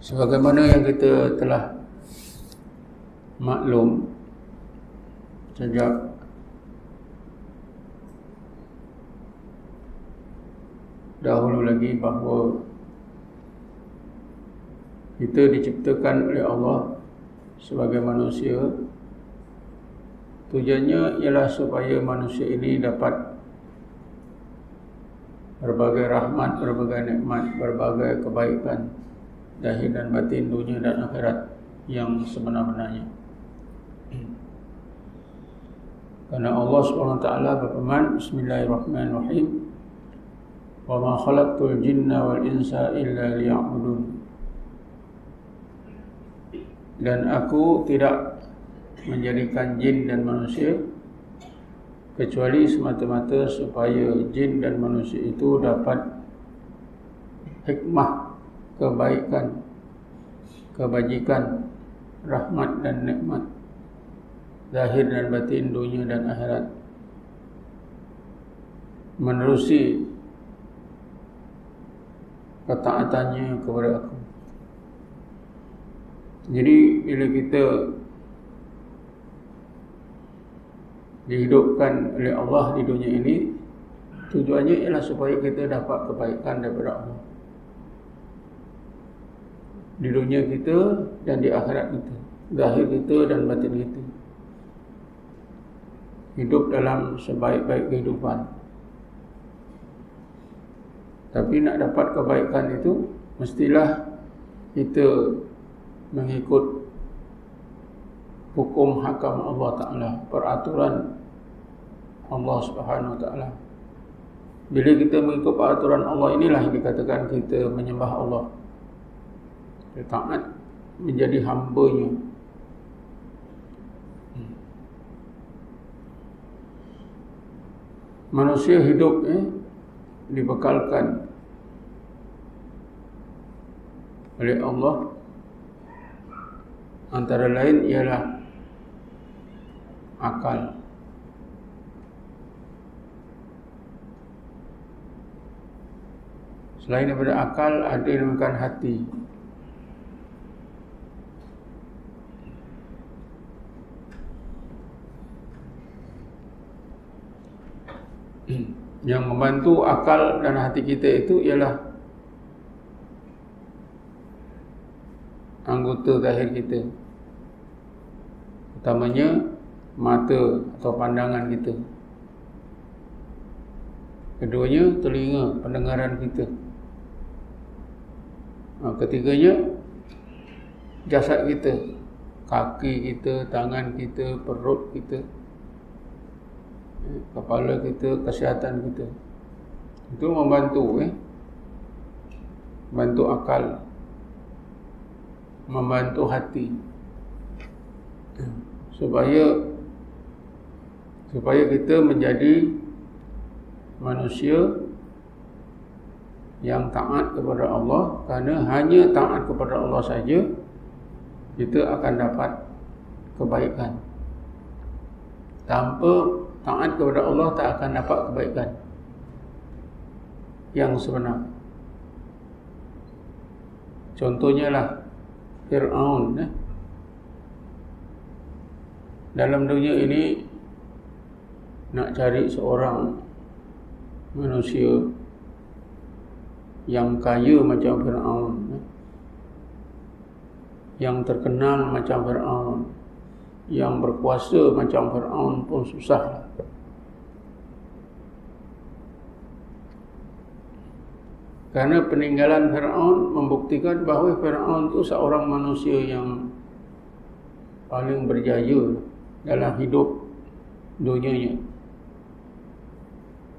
Sebagaimana yang kita telah maklum sejak dahulu lagi bahawa kita diciptakan oleh Allah sebagai manusia tujuannya ialah supaya manusia ini dapat berbagai rahmat, berbagai nikmat, berbagai kebaikan zahir dan batin dunia dan akhirat yang sebenar-benarnya. Karena Allah SWT berfirman Bismillahirrahmanirrahim Wa ma khalaqtul jinna wal insa illa liya'budun Dan aku tidak menjadikan jin dan manusia Kecuali semata-mata supaya jin dan manusia itu dapat Hikmah kebaikan, kebajikan, rahmat dan nikmat zahir dan batin dunia dan akhirat menerusi ketaatannya kepada aku. Jadi bila kita dihidupkan oleh Allah di dunia ini tujuannya ialah supaya kita dapat kebaikan daripada Allah di dunia kita dan di akhirat kita zahir kita dan batin kita. Hidup dalam sebaik-baik kehidupan. Tapi nak dapat kebaikan itu mestilah kita mengikut hukum hakam Allah Ta'ala peraturan Allah Subhanahu Ta'ala. Bila kita mengikut peraturan Allah inilah yang dikatakan kita menyembah Allah dia taat menjadi hambanya. Manusia hidup eh, dibekalkan oleh Allah. Antara lain ialah akal. Selain daripada akal ada yang hati yang membantu akal dan hati kita itu ialah anggota zahir kita. Utamanya mata atau pandangan kita. Keduanya telinga pendengaran kita. Ha, ketiganya jasad kita kaki kita tangan kita perut kita kepala kita, kesihatan kita. Itu membantu eh. Membantu akal. Membantu hati. Supaya supaya kita menjadi manusia yang taat kepada Allah kerana hanya taat kepada Allah saja kita akan dapat kebaikan tanpa taat kepada Allah tak akan dapat kebaikan yang sebenar. Contohnya lah Fir'aun eh? Dalam dunia ini Nak cari seorang Manusia Yang kaya macam Fir'aun eh? Yang terkenal macam Fir'aun yang berkuasa macam Fir'aun pun susah Kerana peninggalan Fir'aun membuktikan bahawa Fir'aun itu seorang manusia yang paling berjaya dalam hidup dunianya.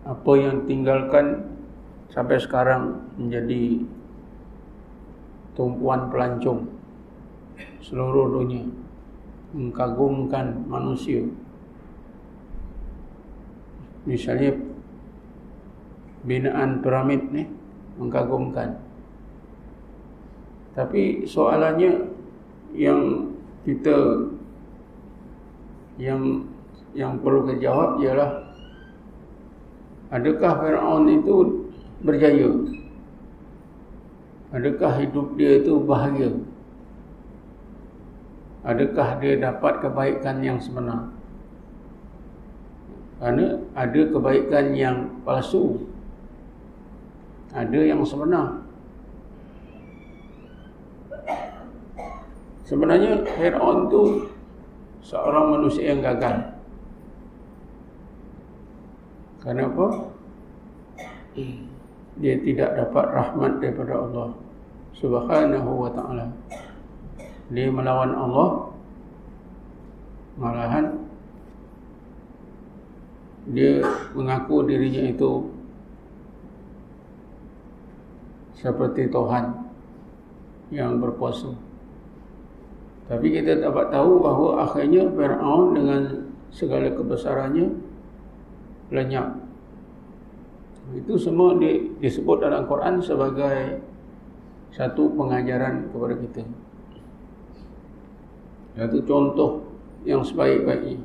Apa yang tinggalkan sampai sekarang menjadi tumpuan pelancong seluruh dunia mengagumkan manusia. Misalnya binaan piramid ni mengagumkan. Tapi soalannya yang kita yang yang perlu kita jawab ialah adakah Firaun itu berjaya? Adakah hidup dia itu bahagia? Adakah dia dapat kebaikan yang sebenar? Kerana ada kebaikan yang palsu. Ada yang sebenar. Sebenarnya Fir'aun tu seorang manusia yang gagal. Kenapa? Dia tidak dapat rahmat daripada Allah Subhanahu wa ta'ala Dia melawan Allah Malahan Dia mengaku dirinya itu Seperti Tuhan Yang berpuasa Tapi kita dapat tahu bahawa akhirnya Fir'aun dengan segala kebesarannya lenyap. Itu semua di, disebut dalam Quran sebagai satu pengajaran kepada kita. Satu contoh yang sebaik-baiknya.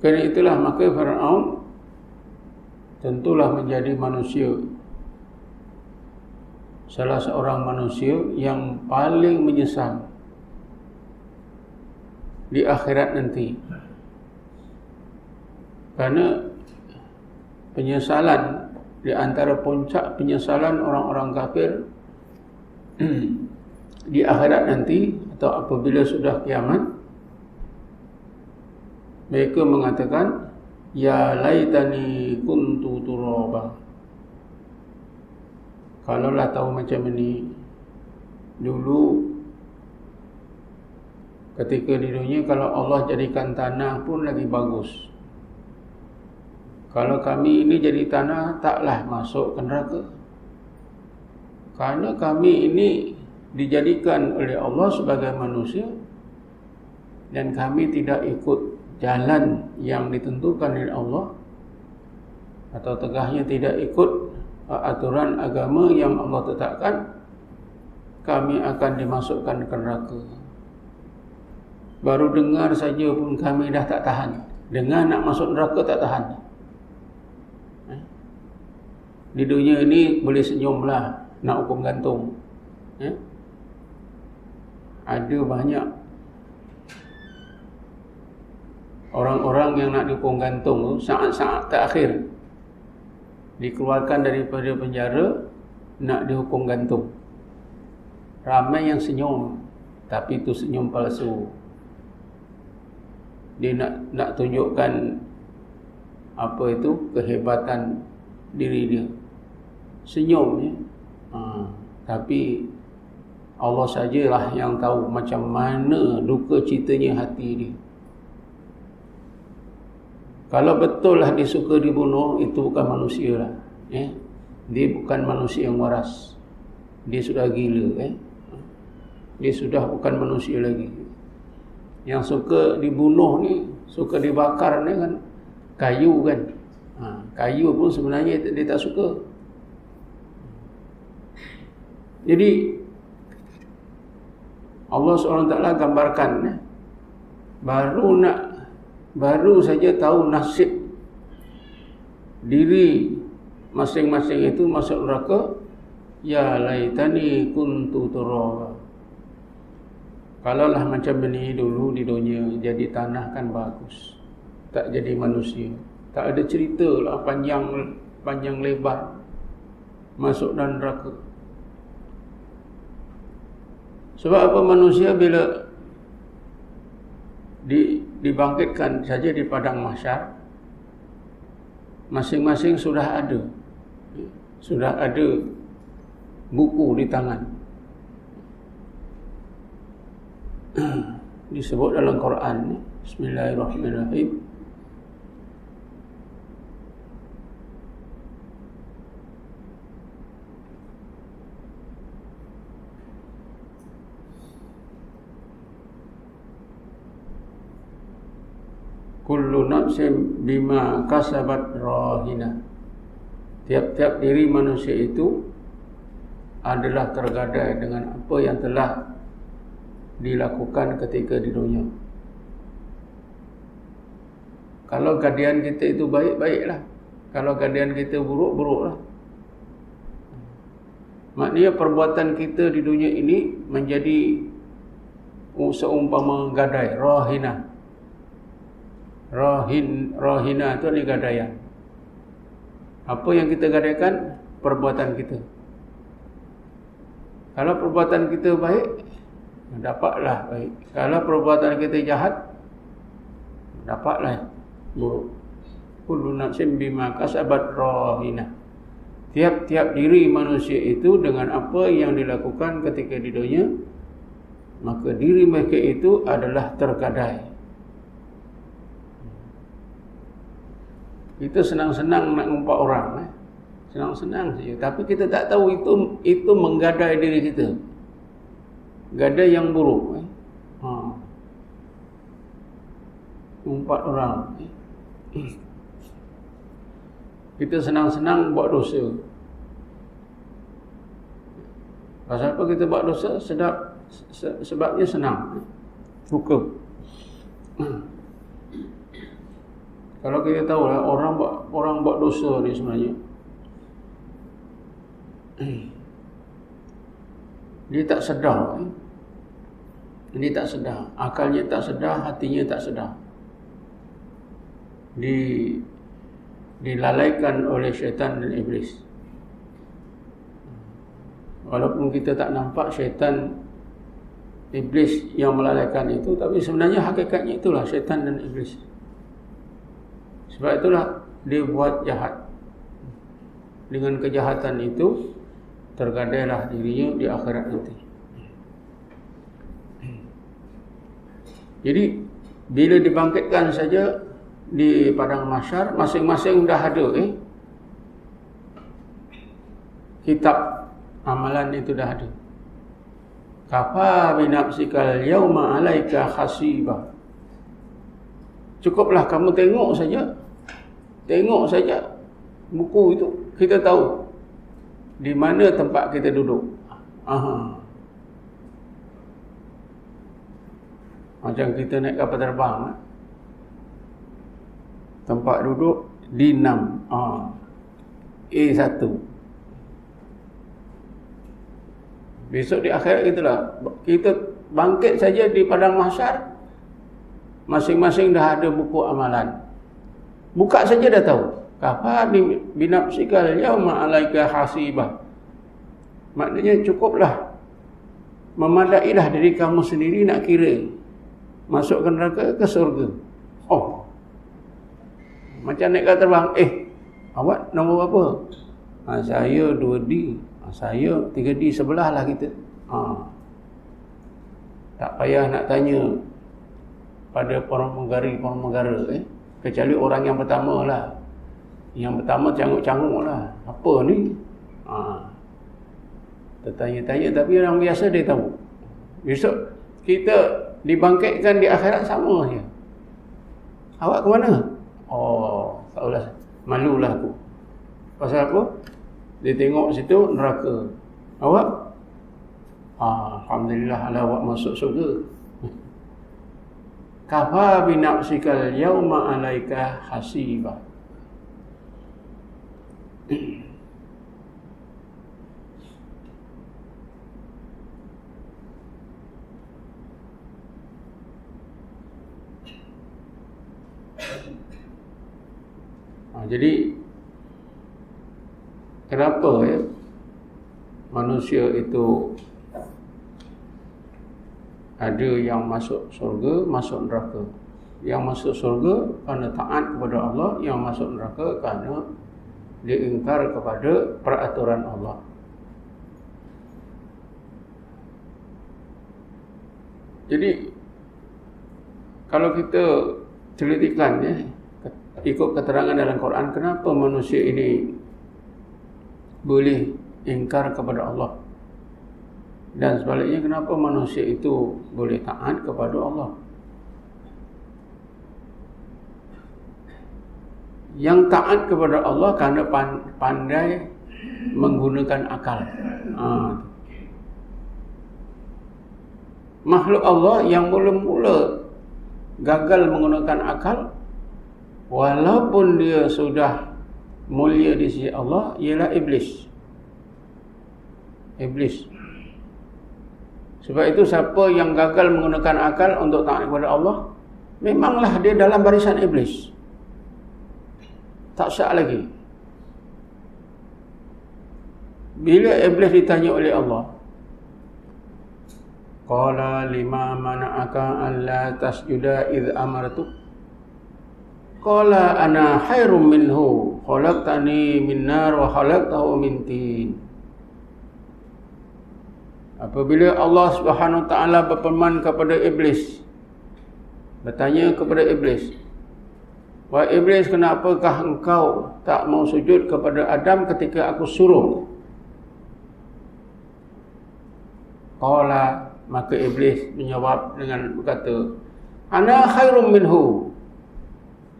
Kerana itulah maka Fir'aun tentulah menjadi manusia salah seorang manusia yang paling menyesal di akhirat nanti kerana penyesalan di antara puncak penyesalan orang-orang kafir di akhirat nanti atau apabila sudah kiamat mereka mengatakan ya laitani kuntu turaba kalaulah tahu macam ini dulu ketika di dunia kalau Allah jadikan tanah pun lagi bagus kalau kami ini jadi tanah taklah masuk ke neraka. Karena kami ini dijadikan oleh Allah sebagai manusia dan kami tidak ikut jalan yang ditentukan oleh Allah atau tegahnya tidak ikut uh, aturan agama yang Allah tetapkan kami akan dimasukkan ke neraka. Baru dengar saja pun kami dah tak tahan. Dengar nak masuk neraka tak tahan di dunia ini boleh senyumlah nak hukum gantung ya? Ada banyak orang-orang yang nak dihukum gantung saat-saat terakhir. Dikeluarkan daripada penjara nak dihukum gantung. Ramai yang senyum tapi itu senyum palsu. Dia nak nak tunjukkan apa itu kehebatan diri dia. Senyum ya. Ha, tapi Allah sajalah yang tahu macam mana duka citanya hati dia. Kalau betul lah dia suka dibunuh, itu bukan manusia lah. Eh? Dia bukan manusia yang waras. Dia sudah gila. Eh? Dia sudah bukan manusia lagi. Yang suka dibunuh ni, suka dibakar ni kan kayu kan. Ha, kayu pun sebenarnya dia tak suka. Jadi Allah SWT gambarkan eh, baru nak baru saja tahu nasib diri masing-masing itu masuk neraka ya laitani kuntu turaba. Kalaulah macam ini dulu di dunia jadi tanah kan bagus tak jadi manusia. Tak ada cerita lah panjang panjang lebar masuk dan neraka sebab apa manusia bila di, dibangkitkan saja di padang mahsyar masing-masing sudah ada sudah ada buku di tangan. Disebut dalam Quran Bismillahirrahmanirrahim kullu nafsin bima kasabat rahina tiap-tiap diri manusia itu adalah tergadai dengan apa yang telah dilakukan ketika di dunia. Kalau keadaan kita itu baik-baiklah. Kalau keadaan kita buruk-buruklah Maknanya perbuatan kita di dunia ini menjadi seumpama gadai, rohina. Rohin, rohina itu adalah gadaian. Apa yang kita gadaikan? Perbuatan kita. Kalau perbuatan kita baik, dapatlah baik. Kalau perbuatan kita jahat, dapatlah buruk. Kullu nafsin bima kasabat rahina. Tiap-tiap diri manusia itu dengan apa yang dilakukan ketika di dunia, maka diri mereka itu adalah tergadai. Kita senang-senang nak ngumpat orang. Eh? Senang-senang saja. Tapi kita tak tahu itu itu menggadai diri kita. Gadai yang buruk. Eh? Ha. Ngumpat orang. Eh? Kita senang-senang buat dosa. Pasal apa kita buat dosa? Sedap. Sebabnya senang. Suka. Kalau kita tahu lah orang buat orang buat dosa ni sebenarnya. Dia tak sedar. Eh? Dia tak sedar. Akalnya tak sedar, hatinya tak sedar. Di dilalaikan oleh syaitan dan iblis. Walaupun kita tak nampak syaitan iblis yang melalaikan itu, tapi sebenarnya hakikatnya itulah syaitan dan iblis. Sebab itulah dia buat jahat. Dengan kejahatan itu tergadailah dirinya di akhirat nanti. Jadi bila dibangkitkan saja di padang mahsyar masing-masing dah ada eh kitab amalan itu dah ada. Kafa binafsikal yauma alaika hasiba. Cukuplah kamu tengok saja Tengok saja buku itu kita tahu di mana tempat kita duduk. Aha. Macam kita naik kapal terbang. Eh? Tempat duduk di 6. Ah. A1. Besok di akhirat itulah. Kita bangkit saja di padang mahsyar. Masing-masing dah ada buku amalan. Buka saja dah tahu. Kafa binafsikal yauma alaika hasibah. Maknanya cukuplah. Memadailah diri kamu sendiri nak kira. Masuk ke neraka ke surga. Oh. Macam naik kapal terbang. Eh. Awak nombor apa? Ha, saya 2D. Ha, saya 3D sebelah lah kita. Ha. Tak payah nak tanya pada para menggari, para menggara. Eh. Kecuali orang yang pertama lah. Yang pertama canggung-canggung lah. Apa ni? Ha. Tertanya-tanya tapi orang biasa dia tahu. Besok kita dibangkitkan di akhirat sama je. Awak ke mana? Oh, tak tahulah. Malulah aku. Pasal apa? Dia tengok situ neraka. Awak? Ah, Alhamdulillah ala awak masuk surga kafa bi nafsikal yauma alaika hasiba. Ha, jadi kenapa ya manusia itu ada yang masuk surga, masuk neraka. Yang masuk surga kerana taat kepada Allah, yang masuk neraka kerana dia ingkar kepada peraturan Allah. Jadi kalau kita telitikan ya, ikut keterangan dalam Quran kenapa manusia ini boleh ingkar kepada Allah? Dan sebaliknya kenapa manusia itu boleh taat kepada Allah? Yang taat kepada Allah kerana pandai menggunakan akal. Ha. Makhluk Allah yang mula-mula gagal menggunakan akal walaupun dia sudah mulia di sisi Allah ialah iblis. iblis. Sebab itu siapa yang gagal menggunakan akal untuk taat kepada Allah, memanglah dia dalam barisan iblis. Tak syak lagi. Bila iblis ditanya oleh Allah, Qala lima mana'aka an la tasjuda idh amartuk Qala ana khairum minhu khalaqtani min nar wa khalaqtahu min tin Apabila Allah Subhanahu taala berfirman kepada iblis bertanya kepada iblis Wahai iblis kenapakah engkau tak mau sujud kepada Adam ketika aku suruh Qala maka iblis menjawab dengan berkata Ana khairum minhu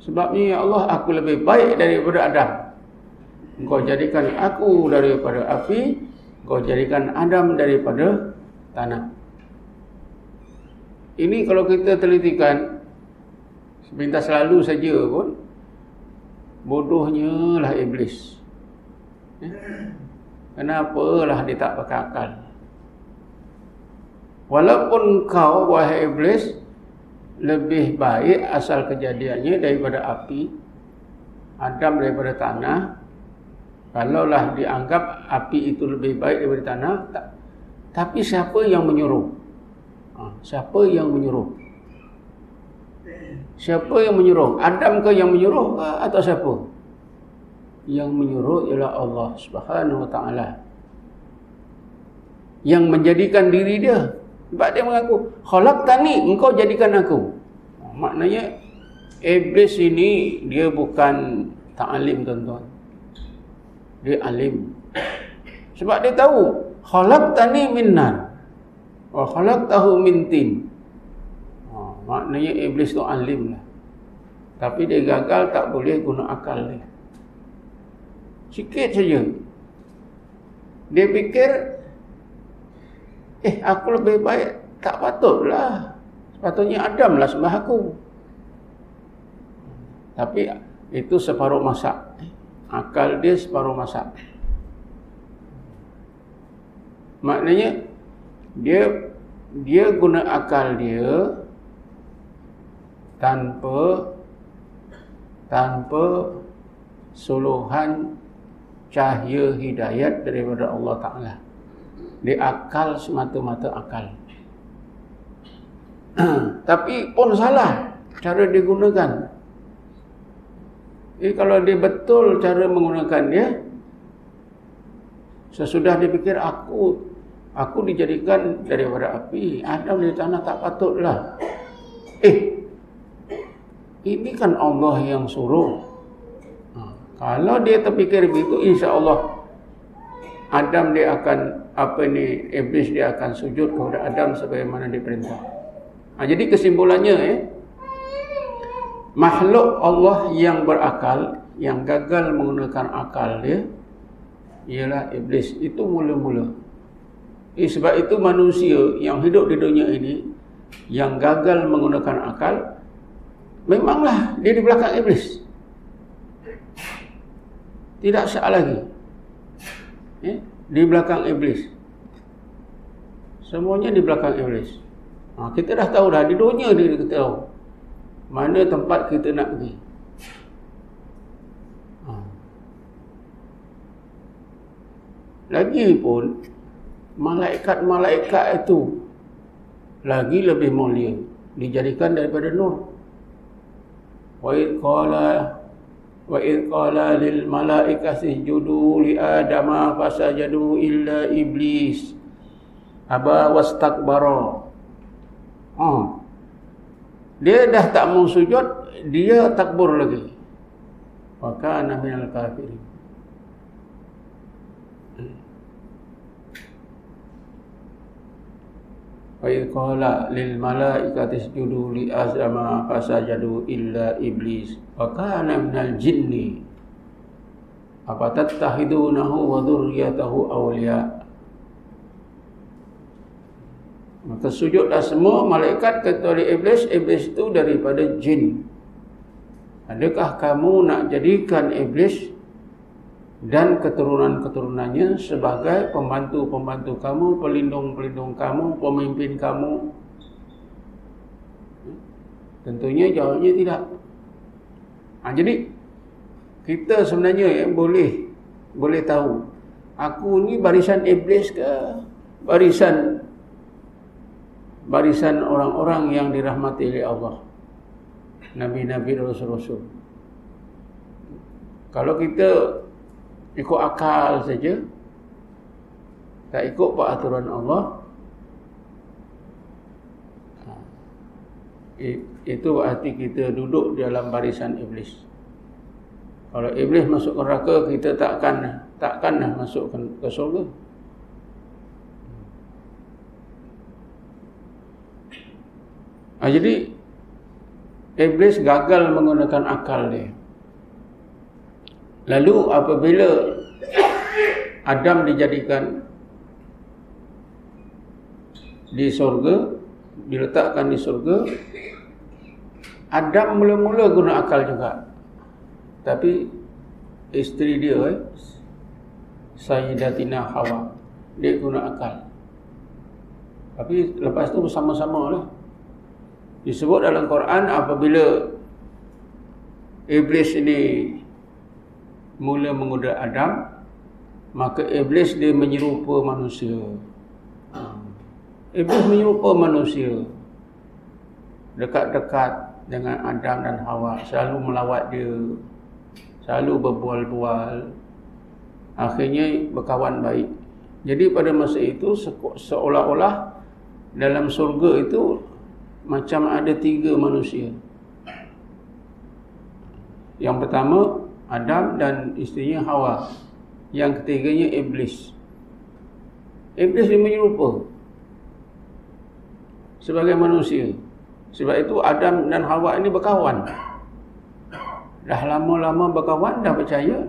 Sebabnya ya Allah aku lebih baik daripada Adam. Engkau jadikan aku daripada api, engkau jadikan Adam daripada tanah. Ini kalau kita telitikan sebentar selalu saja pun bodohnya lah iblis. Eh? Kenapa lah dia tak pakai akal? Walaupun kau wahai iblis lebih baik asal kejadiannya daripada api Adam daripada tanah kalaulah dianggap api itu lebih baik daripada tanah tak. tapi siapa yang menyuruh ha, siapa yang menyuruh siapa yang menyuruh Adam ke yang menyuruh atau siapa yang menyuruh ialah Allah Subhanahu wa taala yang menjadikan diri dia sebab dia mengaku, khalaqtani, engkau jadikan aku. Maknanya iblis ini dia bukan ta'alim tuan-tuan. Dia alim. Sebab dia tahu, khalaqtani min nar wa khalaqtahu min tin. Ha, maknanya iblis tu alim lah. Tapi dia gagal tak boleh guna akal dia. Sikit saja. Dia fikir Eh aku lebih baik Tak patutlah Sepatutnya Adam lah sembah aku Tapi itu separuh masak Akal dia separuh masak Maknanya Dia Dia guna akal dia Tanpa Tanpa Suluhan Cahaya hidayat daripada Allah Ta'ala di akal semata-mata akal. Tapi pun salah cara digunakan. Jadi kalau dia betul cara menggunakan dia, sesudah dia fikir aku aku dijadikan daripada api, Adam di tanah tak patutlah. Eh, ini kan Allah yang suruh. Ha, kalau dia terfikir begitu, insya Allah Adam dia akan apa ni iblis dia akan sujud kepada Adam sebagaimana diperintah. Ha, jadi kesimpulannya eh makhluk Allah yang berakal yang gagal menggunakan akal dia ialah iblis itu mula-mula. Eh, sebab itu manusia yang hidup di dunia ini yang gagal menggunakan akal memanglah dia di belakang iblis. Tidak salah lagi eh, di belakang iblis. Semuanya di belakang iblis. Ha, kita dah tahu dah di dunia ni kita tahu mana tempat kita nak pergi. Ha. Lagi pun malaikat-malaikat itu lagi lebih mulia dijadikan daripada nur. Wa qala wa id qala lil malaikati isjudu li adama fasajadu illa iblis aba wastakbara ha dia dah tak mau sujud dia takbur lagi. Maka minal kafirin. Wa qala lil malaikati isjudu li azama fasajadu illa iblis. Wa kana minal jinni. Apa tattahidunahu wa dhurriyyatahu awliya Maka sujudlah semua malaikat kecuali iblis Iblis itu daripada jin Adakah kamu nak jadikan iblis dan keturunan-keturunannya sebagai pembantu-pembantu kamu, pelindung-pelindung kamu, pemimpin kamu. Tentunya jawabnya tidak. Ha, jadi kita sebenarnya ya, boleh boleh tahu aku ni barisan iblis ke barisan barisan orang-orang yang dirahmati oleh Allah. Nabi-nabi rasul-rasul. Kalau kita ikut akal saja tak ikut peraturan Allah ha, itu berarti kita duduk dalam barisan iblis kalau iblis masuk ke neraka kita takkan takkanlah masuk ke surga ha, jadi iblis gagal menggunakan akal dia Lalu apabila Adam dijadikan di surga, diletakkan di surga, Adam mula-mula guna akal juga. Tapi isteri dia, eh, Sayyidatina Hawa, dia guna akal. Tapi lepas tu bersama-sama lah. Disebut dalam Quran apabila Iblis ini mula menggoda Adam maka iblis dia menyerupa manusia. Iblis menyerupa manusia. Dekat-dekat dengan Adam dan Hawa selalu melawat dia selalu berbual-bual. Akhirnya berkawan baik. Jadi pada masa itu seolah-olah dalam surga itu macam ada tiga manusia yang pertama Adam dan isterinya Hawa. Yang ketiganya Iblis. Iblis dia menyerupa sebagai manusia. Sebab itu Adam dan Hawa ini berkawan. Dah lama-lama berkawan, dah percaya.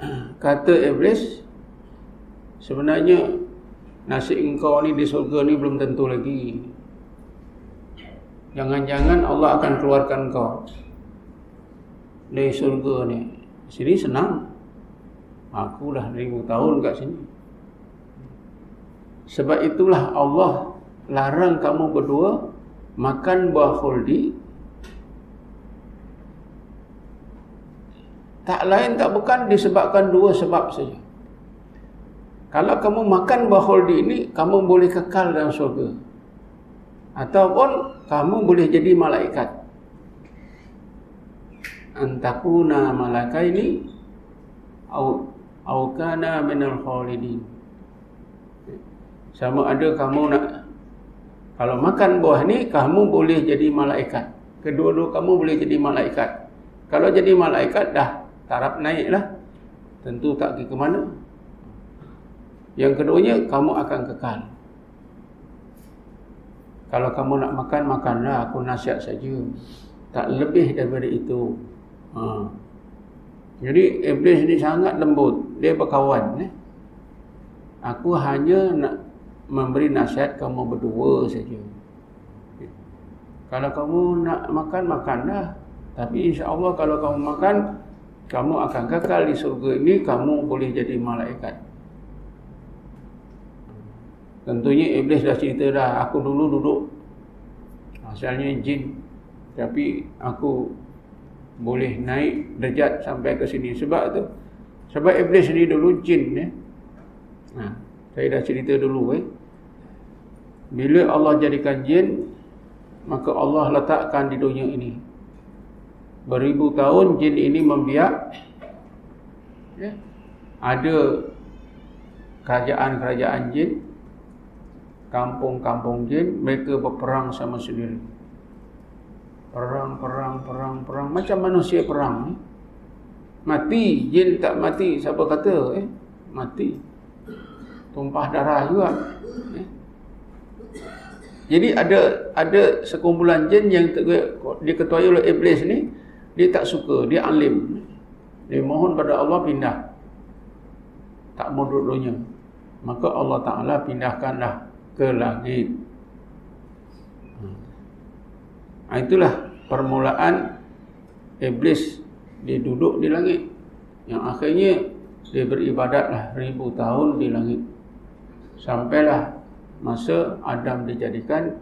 Kata Iblis, sebenarnya nasib engkau ni di surga ni belum tentu lagi. Jangan-jangan Allah akan keluarkan kau. Dari surga ni. Sini senang. Aku dah ribu tahun kat sini. Sebab itulah Allah larang kamu berdua makan buah khuldi. Tak lain tak bukan disebabkan dua sebab saja. Kalau kamu makan buah khuldi ini kamu boleh kekal dalam surga ataupun kamu boleh jadi malaikat. Antakuna malakaini au au kana minal khalidin. Sama ada kamu nak kalau makan buah ni kamu boleh jadi malaikat. Kedua-dua kamu boleh jadi malaikat. Kalau jadi malaikat dah taraf naiklah. Tentu tak pergi ke mana. Yang keduanya kamu akan kekal kalau kamu nak makan makanlah aku nasihat saja tak lebih daripada itu Ha. Jadi iblis ni sangat lembut. Dia berkawan. Eh? Aku hanya nak memberi nasihat kamu berdua saja. Kalau kamu nak makan, makanlah. Tapi insya Allah kalau kamu makan, kamu akan kekal di surga ini, kamu boleh jadi malaikat. Tentunya iblis dah cerita dah, aku dulu duduk. Asalnya jin. Tapi aku boleh naik derajat sampai ke sini sebab tu sebab iblis ni dulu jin ya. Ha, saya dah cerita dulu eh. Bila Allah jadikan jin maka Allah letakkan di dunia ini. Beribu tahun jin ini membiak ya. Ada kerajaan-kerajaan jin, kampung-kampung jin, mereka berperang sama sendiri perang, perang, perang, perang. Macam manusia perang. Mati, jin tak mati. Siapa kata? Eh, mati. Tumpah darah juga. Eh. Jadi ada ada sekumpulan jin yang diketuai oleh iblis ni, dia tak suka, dia alim. Dia mohon pada Allah pindah. Tak mau duduk dunia. Maka Allah Ta'ala pindahkanlah ke langit. Ha, itulah permulaan iblis dia duduk di langit Yang akhirnya dia beribadatlah ribu tahun di langit. Sampailah masa Adam dijadikan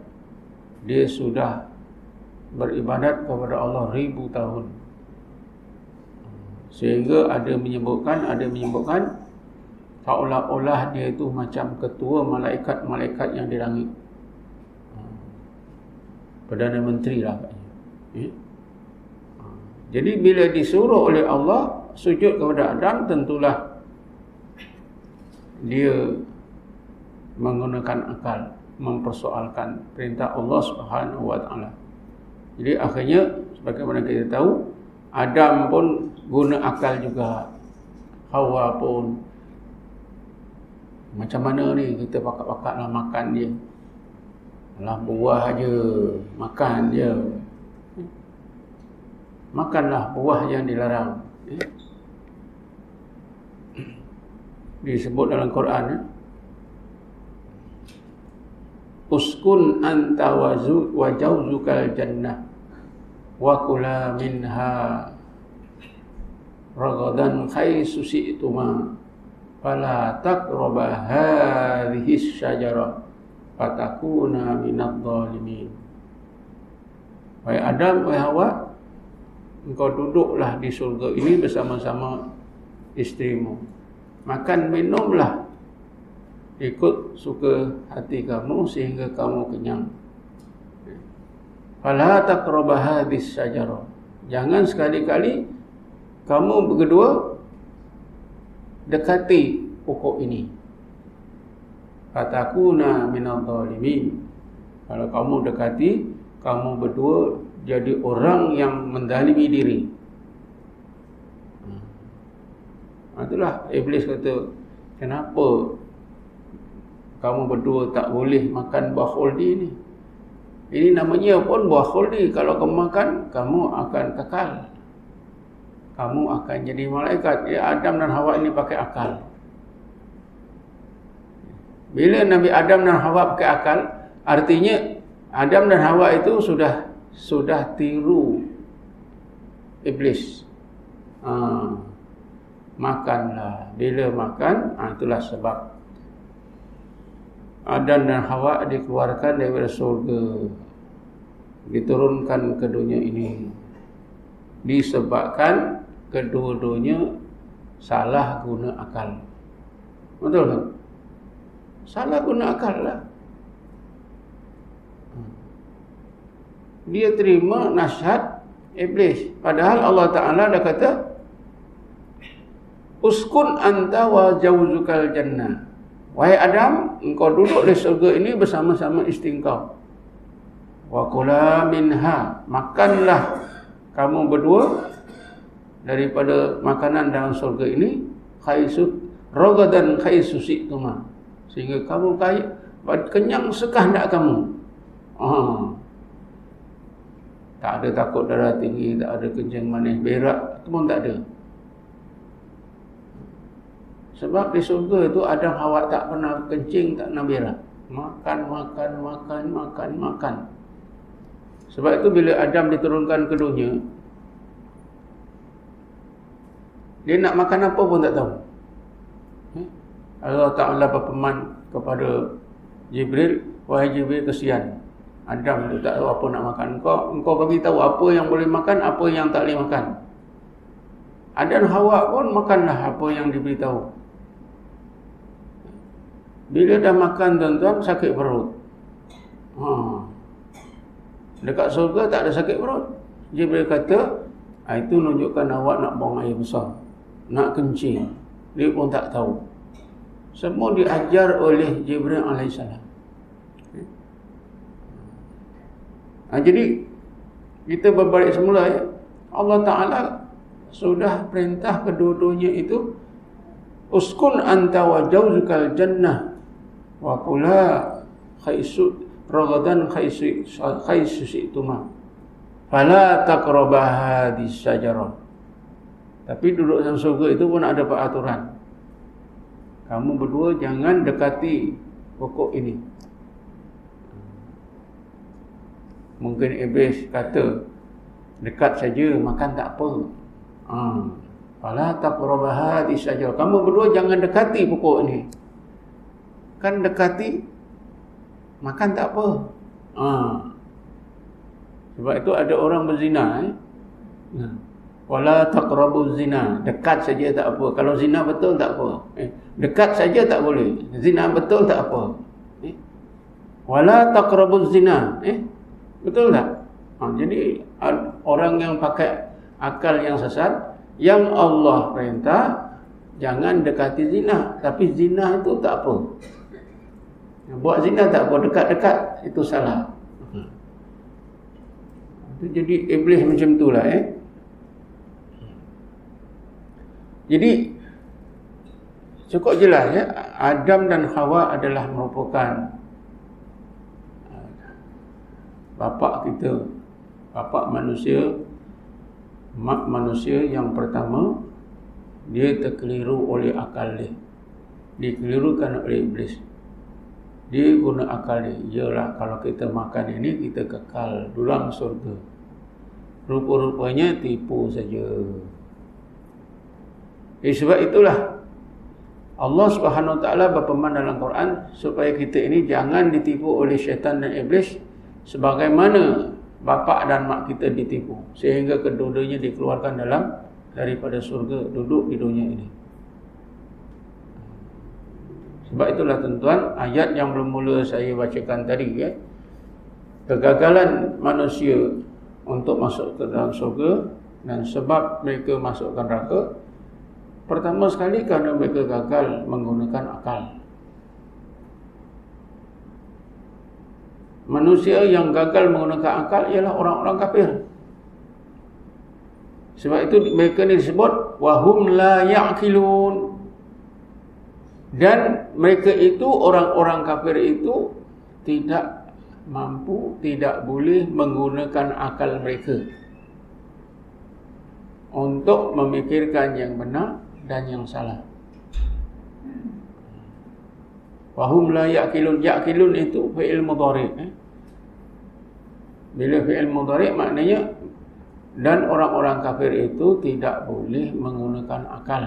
dia sudah beribadat kepada Allah ribu tahun. Sehingga ada menyebutkan, ada menyebutkan seolah-olah dia itu macam ketua malaikat-malaikat yang di langit. Perdana Menteri lah. Eh? Jadi bila disuruh oleh Allah sujud kepada Adam tentulah dia menggunakan akal mempersoalkan perintah Allah Subhanahu wa taala. Jadi akhirnya sebagaimana kita tahu Adam pun guna akal juga. Hawa pun macam mana ni kita pakat-pakatlah makan dia. Alah buah aja, makan dia. Makanlah buah yang dilarang. Eh? Disebut dalam Quran. Eh? Uskun anta wajawzukal jannah wa kula minha ragadan khaisu si'tuma fala taqraba hadhihi syajarah fatakuna minadh dhalimin Wahai Adam, wahai Hawa, engkau duduklah di surga ini bersama-sama istrimu. Makan minumlah ikut suka hati kamu sehingga kamu kenyang. Fala taqrabu hadis syajarah. Jangan sekali-kali kamu berdua dekati pokok ini. Fatakuna minadh dhalimin. Kalau kamu dekati kamu berdua jadi orang yang mendalimi diri. Ha, itulah iblis kata, kenapa kamu berdua tak boleh makan buah khuldi ni? Ini namanya pun buah khuldi. Kalau kamu makan, kamu akan kekal. Kamu akan jadi malaikat. Ya, Adam dan Hawa ini pakai akal. Bila Nabi Adam dan Hawa pakai akal, artinya Adam dan Hawa itu sudah sudah tiru iblis. Ha, makanlah. Bila makan, ha, itulah sebab Adam dan Hawa dikeluarkan dari surga. Diturunkan ke dunia ini. Disebabkan kedua-duanya salah guna akal. Betul tak? Salah guna akal lah. dia terima nasihat iblis. Padahal Allah Ta'ala dah kata, Uskun anta wa jawzukal jannah. Wahai Adam, engkau duduk di surga ini bersama-sama isteri kau. Wa kula minha. Makanlah kamu berdua daripada makanan dalam surga ini. Khaisut rogadan khaisusi tuma. Sehingga kamu kaya, kenyang sekah tak kamu. Ah. Tak ada takut darah tinggi, tak ada kencing manis, berak, itu pun tak ada. Sebab di surga itu ada hawa tak pernah kencing, tak pernah berak. Makan, makan, makan, makan, makan. Sebab itu bila Adam diturunkan ke dunia, dia nak makan apa pun tak tahu. Eh? Allah Ta'ala berpeman kepada Jibril, Wahai Jibril, kesian. Adam tu tak tahu apa nak makan. Kau engkau bagi tahu apa yang boleh makan, apa yang tak boleh makan. Adam Hawa pun makanlah apa yang diberitahu. Bila dah makan tuan-tuan sakit perut. Ha. Dekat surga tak ada sakit perut. Jibril kata, ah, itu menunjukkan awak nak buang air besar. Nak kencing. Dia pun tak tahu. Semua diajar oleh Jibril alaihissalam. Ha, jadi kita berbalik semula ya. Allah Taala sudah perintah kedua-duanya itu uskun anta wa jawzukal jannah wa kula khaisu ragadan khaisu khaisu ituma fala taqrabu hadis syajarah tapi duduk dalam surga itu pun ada peraturan kamu berdua jangan dekati pokok ini Mungkin iblis kata dekat saja makan tak apa. Ha. Fala taqrabaha saja. Kamu berdua jangan dekati pokok ni. Kan dekati makan tak apa. Ha. Sebab itu ada orang berzina eh. Ha. Wala taqrabu zina. Dekat saja tak apa. Kalau zina betul tak apa. Eh. Dekat saja tak boleh. Zina betul tak apa. Eh. Wala taqrabu zina. Eh. Betul tak? Ha. jadi orang yang pakai akal yang sesat yang Allah perintah jangan dekati zina tapi zina itu tak apa buat zina tak apa dekat-dekat itu salah itu jadi iblis macam itulah eh jadi cukup jelas ya Adam dan Hawa adalah merupakan bapa kita bapa manusia mak manusia yang pertama dia terkeliru oleh akal dia. Dikelirukan oleh iblis. Dia guna akal dia. Ialah kalau kita makan ini kita kekal dalam surga. Rupa-rupanya tipu saja eh, sebab itulah Allah Subhanahu Wa Taala berfirman dalam Quran supaya kita ini jangan ditipu oleh syaitan dan iblis sebagaimana bapa dan mak kita ditipu sehingga kedua-duanya dikeluarkan dalam daripada surga duduk di dunia ini. Sebab itulah tuan-tuan ayat yang belum mula saya bacakan tadi ya. Kegagalan manusia untuk masuk ke dalam surga dan sebab mereka masuk ke neraka pertama sekali kerana mereka gagal menggunakan akal. manusia yang gagal menggunakan akal ialah orang-orang kafir. Sebab itu mereka ni disebut wahum la ya'qilun. Dan mereka itu orang-orang kafir itu tidak mampu, tidak boleh menggunakan akal mereka untuk memikirkan yang benar dan yang salah. Wahum la ya'kilun. Ya'kilun itu fi'il mudhari' eh? Bila fi'il mudhari' maknanya dan orang-orang kafir itu tidak boleh menggunakan akal.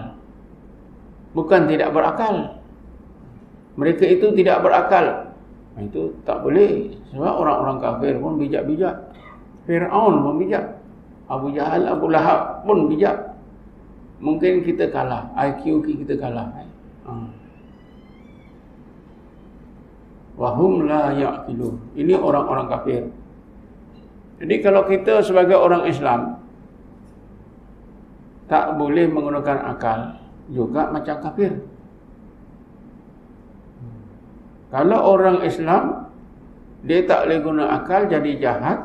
Bukan tidak berakal. Mereka itu tidak berakal. Itu tak boleh. Sebab orang-orang kafir pun bijak-bijak. Fir'aun pun bijak. Abu Jahal, Abu Lahab pun bijak. Mungkin kita kalah. IQ kita kalah. Hmm wahum la ya'qilun. Ini orang-orang kafir. Jadi kalau kita sebagai orang Islam tak boleh menggunakan akal juga macam kafir. Kalau orang Islam dia tak boleh guna akal jadi jahat,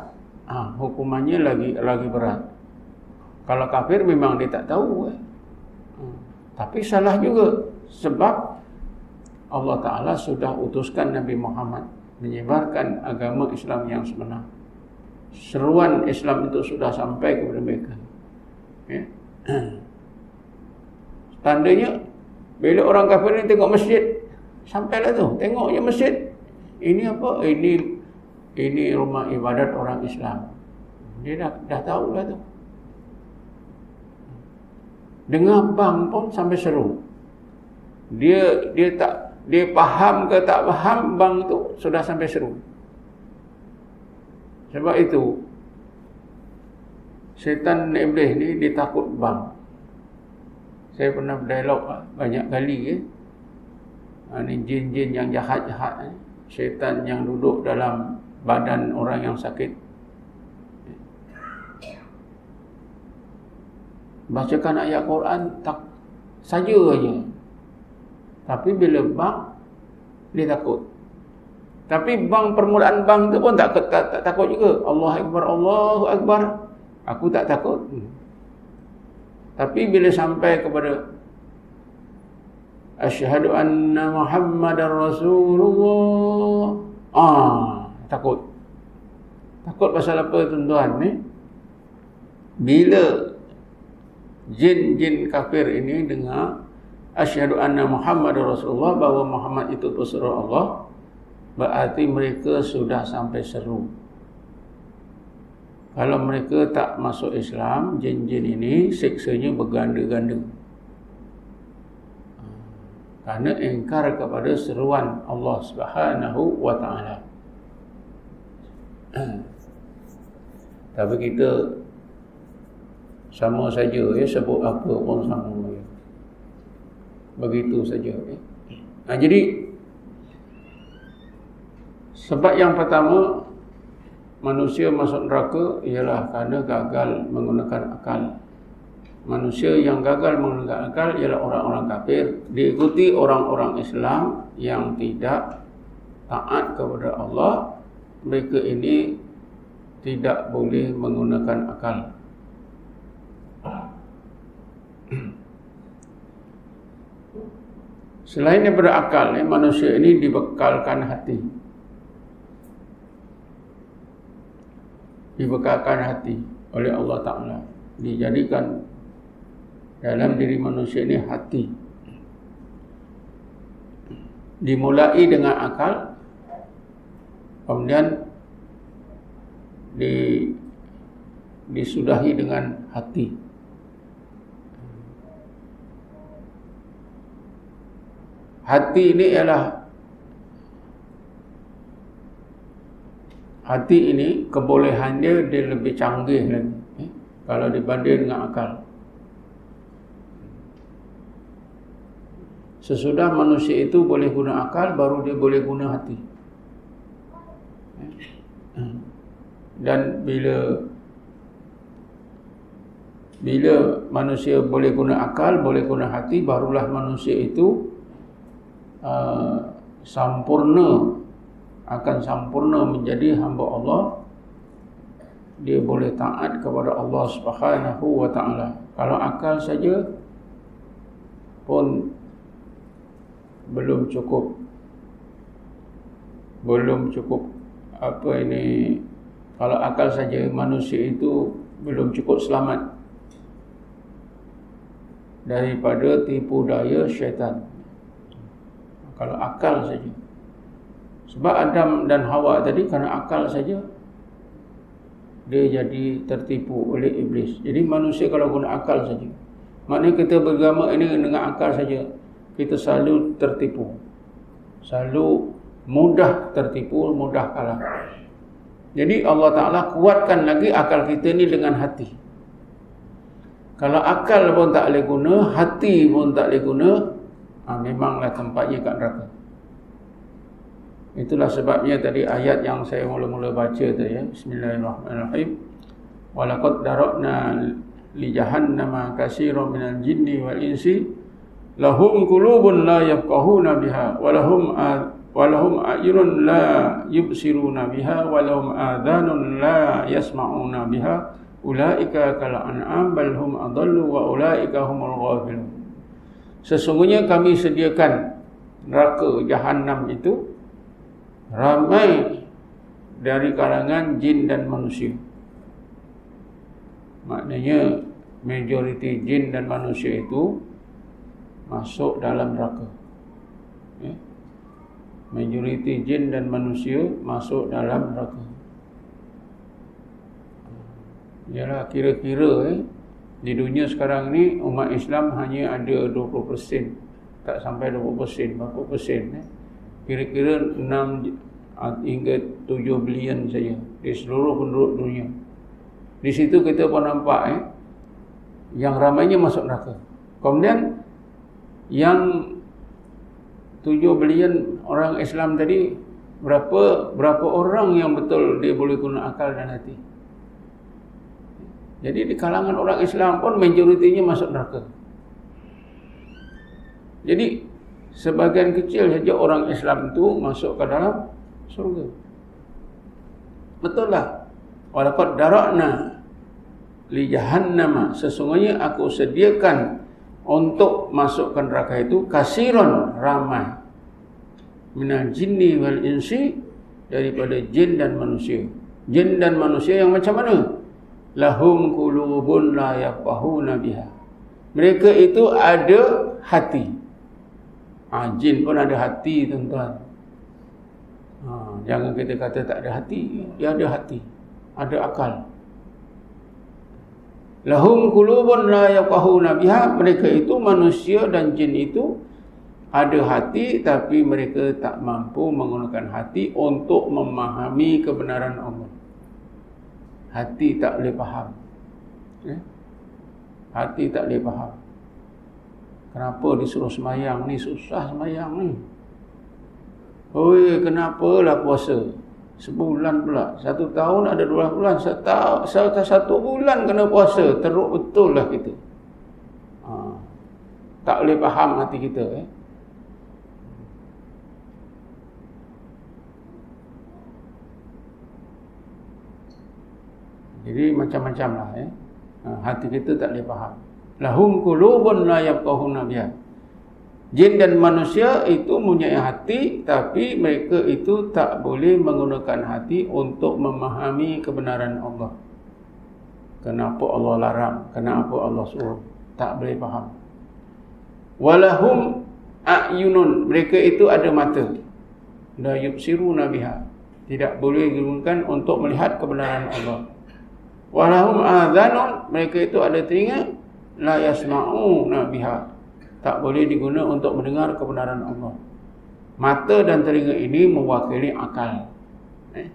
ah hukumannya lagi lagi berat. Kalau kafir memang dia tak tahu eh. Hmm. Tapi salah juga sebab Allah Ta'ala sudah utuskan Nabi Muhammad menyebarkan agama Islam yang sebenar. Seruan Islam itu sudah sampai kepada mereka. Ya. Tandanya, bila orang kafir ini tengok masjid, sampailah tu, tengoknya masjid. Ini apa? Ini ini rumah ibadat orang Islam. Dia dah, dah tahu lah tu. Dengar bang pun sampai seru. Dia dia tak dia faham ke tak faham bang tu sudah sampai seru sebab itu syaitan iblis ni dia takut bang saya pernah berdialog banyak kali ya. ni jin-jin yang jahat-jahat eh. syaitan yang duduk dalam badan orang yang sakit bacakan ayat Quran tak saja aja tapi bila bang dia takut. Tapi bang permulaan bang tu pun tak, tak, tak, tak takut juga. Allah Akbar, Allahu Akbar. Aku tak takut. Hmm. Tapi bila sampai kepada Asyhadu anna Muhammadar Rasulullah. Ah, takut. Takut pasal apa tuan-tuan ni? Bila jin-jin kafir ini dengar asyhadu anna Muhammad Rasulullah bahawa Muhammad itu pesuruh Allah berarti mereka sudah sampai seru kalau mereka tak masuk Islam, jin-jin ini siksanya berganda-ganda. Karena ingkar kepada seruan Allah Subhanahu wa taala. Tapi kita sama saja ya sebut apa pun sama ya. Begitu saja ya. Nah, jadi sebab yang pertama manusia masuk neraka ialah kerana gagal menggunakan akal. Manusia yang gagal menggunakan akal ialah orang-orang kafir, diikuti orang-orang Islam yang tidak taat kepada Allah. Mereka ini tidak boleh menggunakan akal. Selain daripada akal, eh, manusia ini dibekalkan hati. dibekalkan hati oleh Allah Ta'ala. Dijadikan dalam diri manusia ini hati. Dimulai dengan akal kemudian di, disudahi dengan hati hati ini ialah hati ini kebolehannya dia lebih canggih lagi eh? kalau dibanding dengan akal sesudah manusia itu boleh guna akal baru dia boleh guna hati eh? dan bila bila manusia boleh guna akal boleh guna hati barulah manusia itu uh, sempurna akan sempurna menjadi hamba Allah dia boleh taat kepada Allah Subhanahu wa taala. Kalau akal saja pun belum cukup. Belum cukup apa ini kalau akal saja manusia itu belum cukup selamat daripada tipu daya syaitan kalau akal saja sebab Adam dan Hawa tadi kerana akal saja dia jadi tertipu oleh iblis. Jadi manusia kalau guna akal saja. Maknanya kita beragama ini dengan akal saja kita selalu tertipu. Selalu mudah tertipu, mudah kalah. Jadi Allah Taala kuatkan lagi akal kita ni dengan hati. Kalau akal pun tak boleh guna, hati pun tak boleh guna, ha, memanglah tempatnya kat neraka. Itulah sebabnya tadi ayat yang saya mula-mula baca tadi ya. Bismillahirrahmanirrahim. Walaqad darakna li jahannama katsiran minal jinni wal insi lahum qulubun la yafqahuna biha wa lahum wa lahum a'yunun la yubsiruna biha wa lahum adhanun la yasma'una biha ulaika kal an'am bal hum adallu wa ulaika humul ghafilun. Sesungguhnya kami sediakan neraka jahanam itu ramai dari kalangan jin dan manusia. Maknanya majoriti jin dan manusia itu masuk dalam neraka. Ya. Majoriti jin dan manusia masuk dalam neraka. Yalah kira-kira eh, di dunia sekarang ni umat Islam hanya ada 20%. Tak sampai 20%, berapa persen eh? kira-kira 6 ah, hingga 7 bilion saja di seluruh penduduk dunia. Di situ kita pun nampak eh, yang ramainya masuk neraka. Kemudian yang 7 bilion orang Islam tadi berapa berapa orang yang betul dia boleh guna akal dan hati. Jadi di kalangan orang Islam pun majoritinya masuk neraka. Jadi sebagian kecil saja orang Islam itu masuk ke dalam surga. Betul lah. Walaqad darakna li jahannama sesungguhnya aku sediakan untuk masuk ke neraka itu kasiron ramai minal jinni wal insi daripada jin dan manusia. Jin dan manusia yang macam mana? Lahum qulubun la yafqahuna biha. Mereka itu ada hati Ha, jin pun ada hati tuan-tuan. Ha, jangan kita kata tak ada hati. Dia ada hati. Ada akal. Lahum qulubun la yafqahuna biha. Mereka itu manusia dan jin itu ada hati tapi mereka tak mampu menggunakan hati untuk memahami kebenaran Allah. Hati tak boleh faham. Ya? Hati tak boleh faham. Kenapa disuruh semayang ni? Susah semayang ni. Oi, kenapalah puasa? Sebulan pula. Satu tahun ada dua bulan. Satu, satu, satu bulan kena puasa. Teruk betul lah kita. Ha. Tak boleh faham hati kita. Eh. Jadi macam-macam lah. Ha. Hati kita tak boleh faham. Lahum kulubun la yabqahuna biha. Jin dan manusia itu mempunyai hati tapi mereka itu tak boleh menggunakan hati untuk memahami kebenaran Allah. Kenapa Allah larang? Kenapa Allah suruh? Tak boleh faham. Walahum a'yunun. Mereka itu ada mata. La yubsiruna biha. Tidak boleh digunakan untuk melihat kebenaran Allah. Walahum adhanun. Mereka itu ada telinga. La yasma'una biha tak boleh diguna untuk mendengar kebenaran Allah. Mata dan telinga ini mewakili akal. Eh?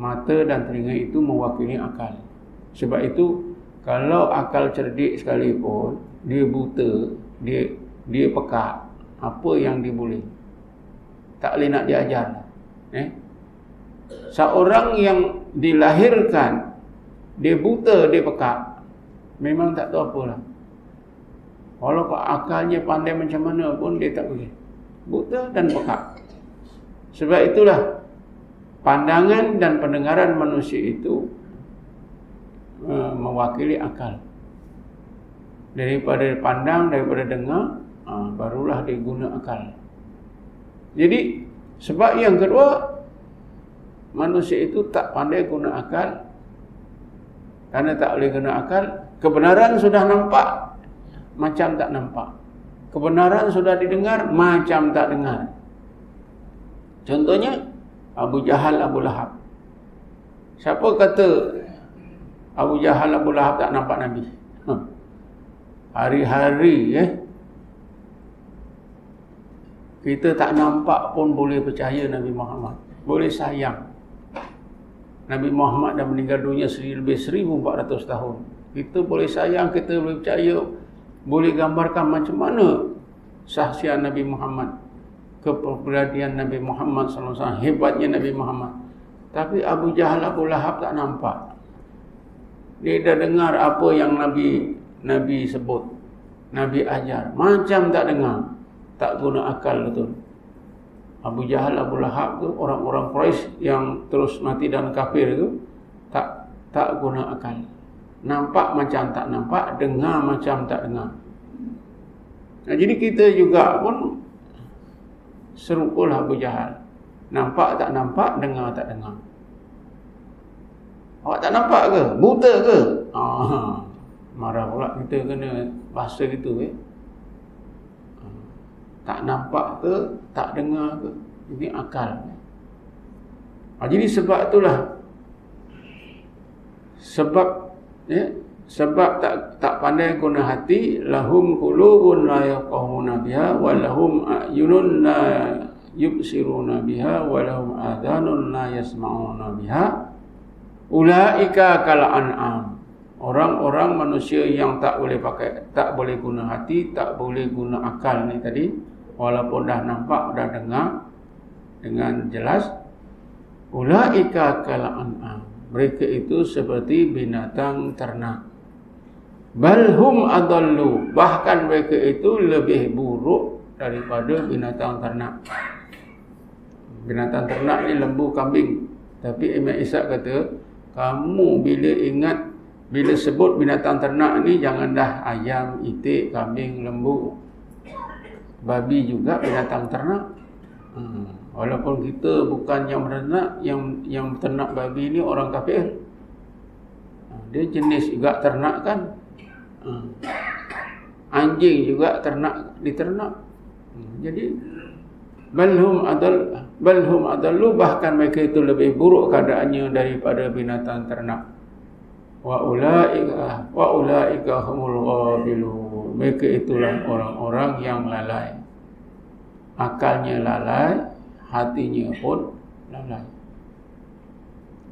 Mata dan telinga itu mewakili akal. Sebab itu kalau akal cerdik sekalipun dia buta, dia dia peka, apa yang dia boleh? Tak boleh nak diajar. Eh? Seorang yang dilahirkan dia buta, dia peka. Memang tak tahu apalah. Walaupun akalnya pandai macam mana pun dia tak boleh. Buta dan pekak. Sebab itulah pandangan dan pendengaran manusia itu uh, mewakili akal. Daripada pandang, daripada dengar, uh, barulah dia guna akal. Jadi sebab yang kedua manusia itu tak pandai guna akal. Karena tak boleh guna akal, kebenaran sudah nampak macam tak nampak. Kebenaran sudah didengar, macam tak dengar. Contohnya, Abu Jahal, Abu Lahab. Siapa kata Abu Jahal, Abu Lahab tak nampak Nabi? Hari-hari, eh? Kita tak nampak pun boleh percaya Nabi Muhammad. Boleh sayang. Nabi Muhammad dah meninggal dunia lebih 1400 tahun. Kita boleh sayang, kita boleh percaya boleh gambarkan macam mana saksian Nabi Muhammad kepribadian Nabi Muhammad SAW hebatnya Nabi Muhammad. Tapi Abu Jahal Abu Lahab tak nampak. Dia dah dengar apa yang Nabi Nabi sebut Nabi ajar. Macam tak dengar tak guna akal betul Abu Jahal Abu Lahab tu orang-orang Quraisy yang terus mati dan kafir tu tak tak guna akal Nampak macam tak nampak, dengar macam tak dengar. Nah, jadi kita juga pun serupalah Abu Jahal. Nampak tak nampak, dengar tak dengar. Awak tak nampak ke? Buta ke? Ah, marah pula kita kena bahasa gitu eh. Tak nampak ke? Tak dengar ke? Ini akal. Ah, jadi sebab itulah sebab ya sebab tak tak pandai guna hati lahum qulubun la yaqahuna biha wa lahum ayunun la yubsiruna biha wa lahum adhanun la yasma'una biha ulaika kal an'am orang-orang manusia yang tak boleh pakai tak boleh guna hati tak boleh guna akal ni tadi walaupun dah nampak dah dengar dengan jelas ulaika kal an'am mereka itu seperti binatang ternak. Balhum adallu. Bahkan mereka itu lebih buruk daripada binatang ternak. Binatang ternak ni lembu kambing. Tapi Imam Ishaq kata, kamu bila ingat, bila sebut binatang ternak ni, jangan dah ayam, itik, kambing, lembu. Babi juga binatang ternak. Hmm. Walaupun kita bukan yang ternak, yang yang ternak babi ni orang kafir. Ha, dia jenis juga ternak kan. Ha. Anjing juga ternak diternak. Ha, jadi balhum adal balhum adalu bahkan mereka itu lebih buruk keadaannya daripada binatang ternak. wa ulaika wa ulaika humul ghafilun mereka itulah orang-orang yang lalai. Akalnya lalai hatinya pun lalai.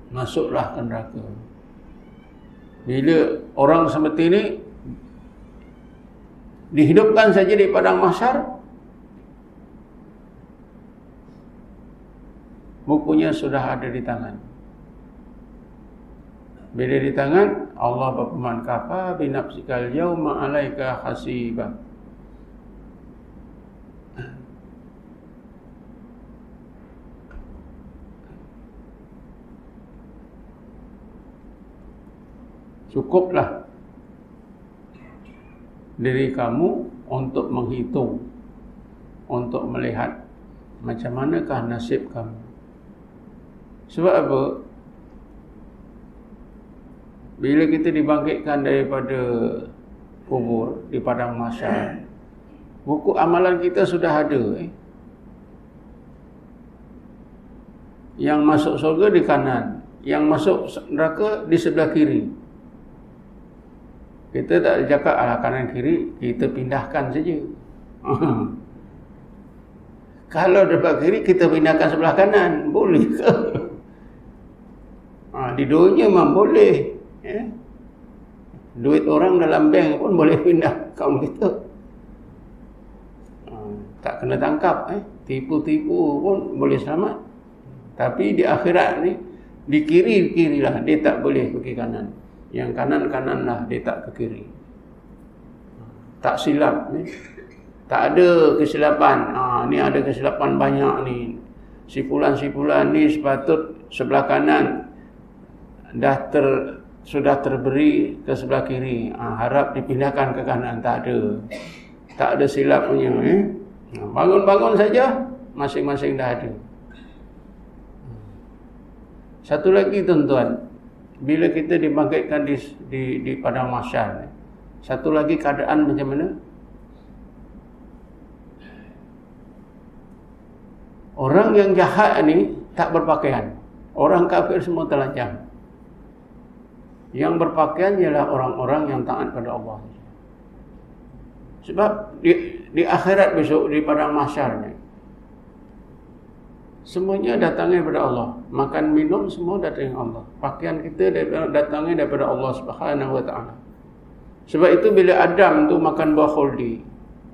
Masuklah ke neraka. Bila orang seperti ini dihidupkan saja di padang mahsyar bukunya sudah ada di tangan bila di tangan Allah berfirman kafa bi nafsikal yauma alaika hasiba. Cukuplah diri kamu untuk menghitung untuk melihat macam manakah nasib kamu. Sebab apa bila kita dibangkitkan daripada kubur di padang mahsyar, buku amalan kita sudah ada. Eh? Yang masuk surga di kanan, yang masuk neraka di sebelah kiri. Kita tak cakap arah kanan kiri, kita pindahkan saja. Kalau depan kiri, kita pindahkan sebelah kanan. Boleh ke? Ha, di dunia memang boleh ya. duit orang dalam bank pun boleh pindah kaum kita. Ha, tak kena tangkap eh. tipu-tipu pun boleh selamat. Tapi di akhirat ni di kiri-kiri lah dia tak boleh ke kanan. Yang kanan-kanan lah dia tak ke kiri. Tak silap ni. Tak ada kesilapan. Ha, ni ada kesilapan banyak ni. Sipulan-sipulan ni sepatut sebelah kanan. Dah ter sudah terberi ke sebelah kiri. Ha, harap dipindahkan ke kanan. Tak ada. Tak ada silap punya eh? Ha, bangun-bangun saja. Masing-masing dah ada. Satu lagi tuan-tuan. Bila kita dibangkitkan di, di, di padang masyar satu lagi keadaan macam mana? Orang yang jahat ni tak berpakaian. Orang kafir semua telanjang yang berpakaian ialah orang-orang yang taat pada Allah. Sebab di, di akhirat besok di padang mahsyar ni semuanya datangnya daripada Allah. Makan minum semua datangnya Allah. Pakaian kita datangnya daripada Allah Subhanahu wa taala. Sebab itu bila Adam tu makan buah khuldi,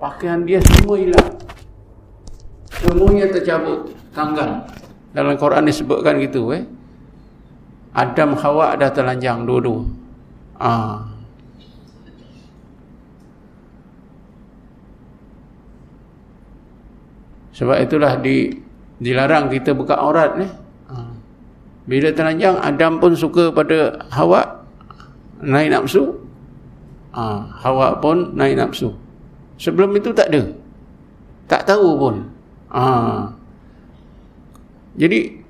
pakaian dia semua hilang. Semuanya tercabut, tanggal. Dalam Quran disebutkan gitu eh. Adam Hawa dah telanjang dua-dua. Ah. Sebab itulah di dilarang kita buka aurat ni. Ah. Bila telanjang Adam pun suka pada Hawa naik nafsu. Ah, Hawa pun naik nafsu. Sebelum itu tak ada. Tak tahu pun. Ah. Jadi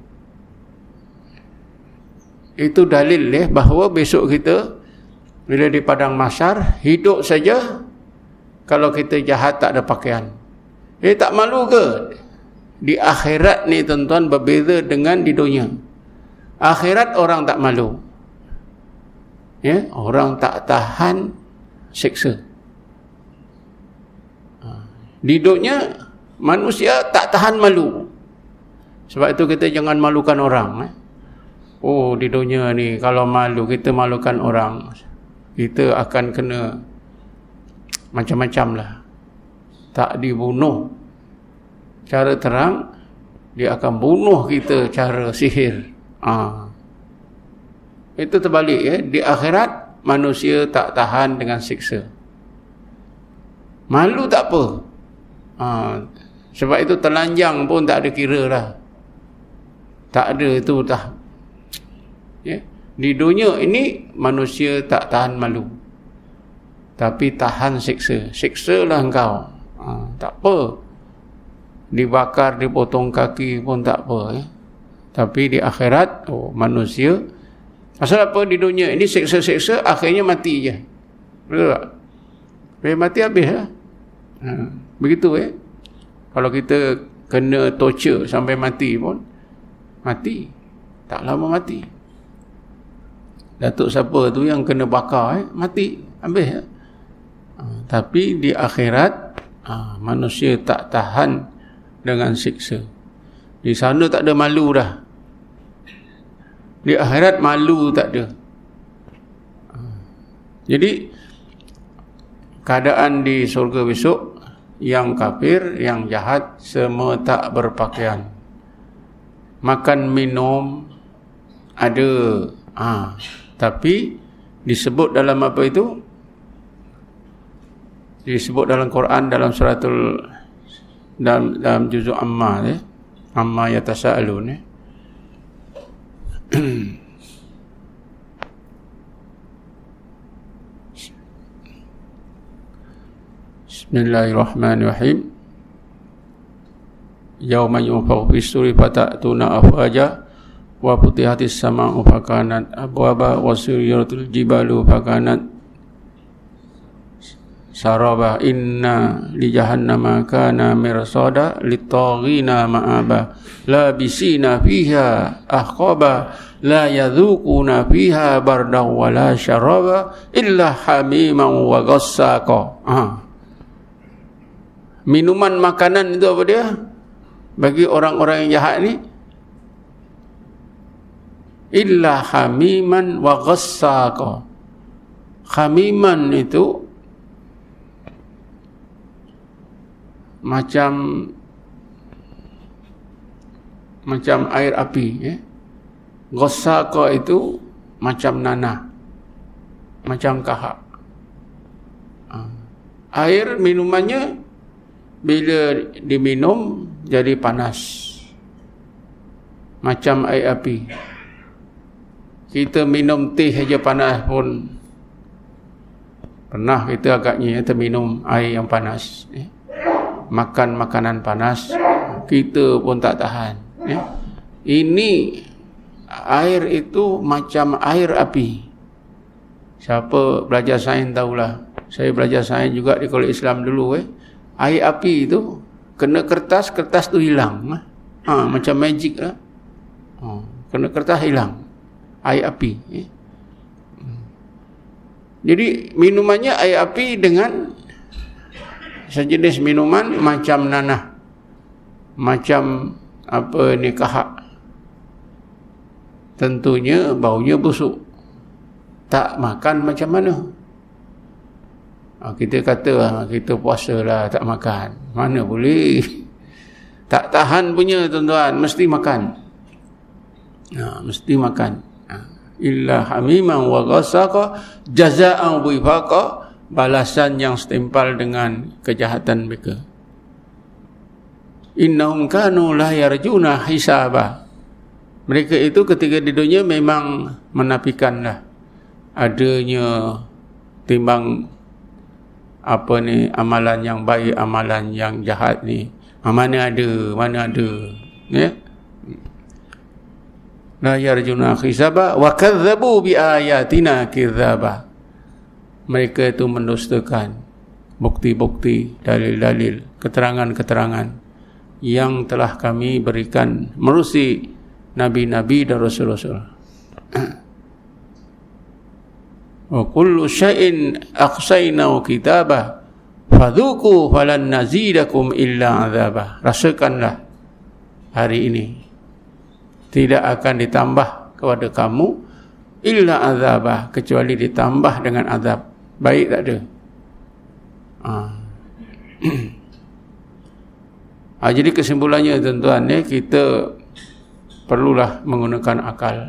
itu dalil ya bahawa besok kita bila di padang mahsyar hidup saja kalau kita jahat tak ada pakaian. Eh tak malu ke? Di akhirat ni tuan-tuan berbeza dengan di dunia. Akhirat orang tak malu. Ya, orang tak tahan seksa. Ha. Di dunia manusia tak tahan malu. Sebab itu kita jangan malukan orang, eh. Oh di dunia ni kalau malu kita malukan orang kita akan kena macam-macam lah. Tak dibunuh. Cara terang dia akan bunuh kita cara sihir. Ha. itu terbalik ya. Di akhirat manusia tak tahan dengan siksa. Malu tak apa. Ha. sebab itu telanjang pun tak ada kira lah. Tak ada itu dah ya. di dunia ini manusia tak tahan malu. Tapi tahan siksa. Siksa lah engkau. Ha, tak apa. Dibakar dipotong kaki pun tak apa ya. tapi di akhirat oh, manusia. Pasal apa di dunia ini siksa-siksa akhirnya mati je. Betul tak? Bila mati habis lah. Ha, begitu ya. Kalau kita kena torture sampai mati pun mati. Tak lama mati datuk siapa tu yang kena bakar eh, mati habis ha, tapi di akhirat ha, manusia tak tahan dengan siksa. Di sana tak ada malu dah. Di akhirat malu tak ada. Ha, jadi keadaan di surga besok yang kafir, yang jahat semua tak berpakaian. Makan minum ada ah tapi disebut dalam apa itu? Disebut dalam Quran dalam suratul dalam dalam juzuk amma ya. Amma yatasaalun ya. Bismillahirrahmanirrahim. Yauma yunfakhu fis-suri fatatuna afwaja wa putihatis sama'u fakanat abwaba wa suyuratul jibalu fakanat saraba inna li jahannama kana mirsada litaghina ma'aba. Labisina fiha ahqaba. La yadhuquna fiha bardan wa la syaraba illa hamiman wa ghassaka. Ha. minuman makanan itu apa dia? Bagi orang-orang yang jahat ni illa hamiman wa ghassaka. Hamiman itu macam macam air api ya. Ghassaka itu macam nanah macam kahak. Ha. air minumannya bila diminum jadi panas. Macam air api kita minum teh saja panas pun pernah kita agaknya terminum air yang panas eh? makan makanan panas kita pun tak tahan eh? ini air itu macam air api siapa belajar sains tahulah saya belajar sains juga di kolej Islam dulu eh? air api itu kena kertas kertas tu hilang ha, macam magic lah ha, kena kertas hilang air api. Eh. Jadi minumannya air api dengan sejenis minuman macam nanah. Macam apa ni kahak. Tentunya baunya busuk. Tak makan macam mana? Ha, kita kata ah, kita puasa lah tak makan. Mana boleh? Tak tahan punya tuan-tuan. Mesti makan. Ha, mesti makan illa hamiman wa ghasaka jazaa'an wifaqa balasan yang setimpal dengan kejahatan mereka. Innahum kanu la yarjuna hisaba. Mereka itu ketika di dunia memang menafikanlah adanya timbang apa ni amalan yang baik amalan yang jahat ni. Mana ada mana ada ya la yarjuna khisaba wa kadzabu bi ayatina kidzaba. Mereka itu mendustakan bukti-bukti dalil-dalil keterangan-keterangan yang telah kami berikan merusi nabi-nabi dan rasul-rasul. Wa kullu syai'in aqsayna kitaba fadhuku falan nazidakum illa azaba rasakanlah hari ini tidak akan ditambah kepada kamu illa azabah kecuali ditambah dengan azab. Baik tak ada ha. ha, jadi kesimpulannya tuan-tuan ya, kita perlulah menggunakan akal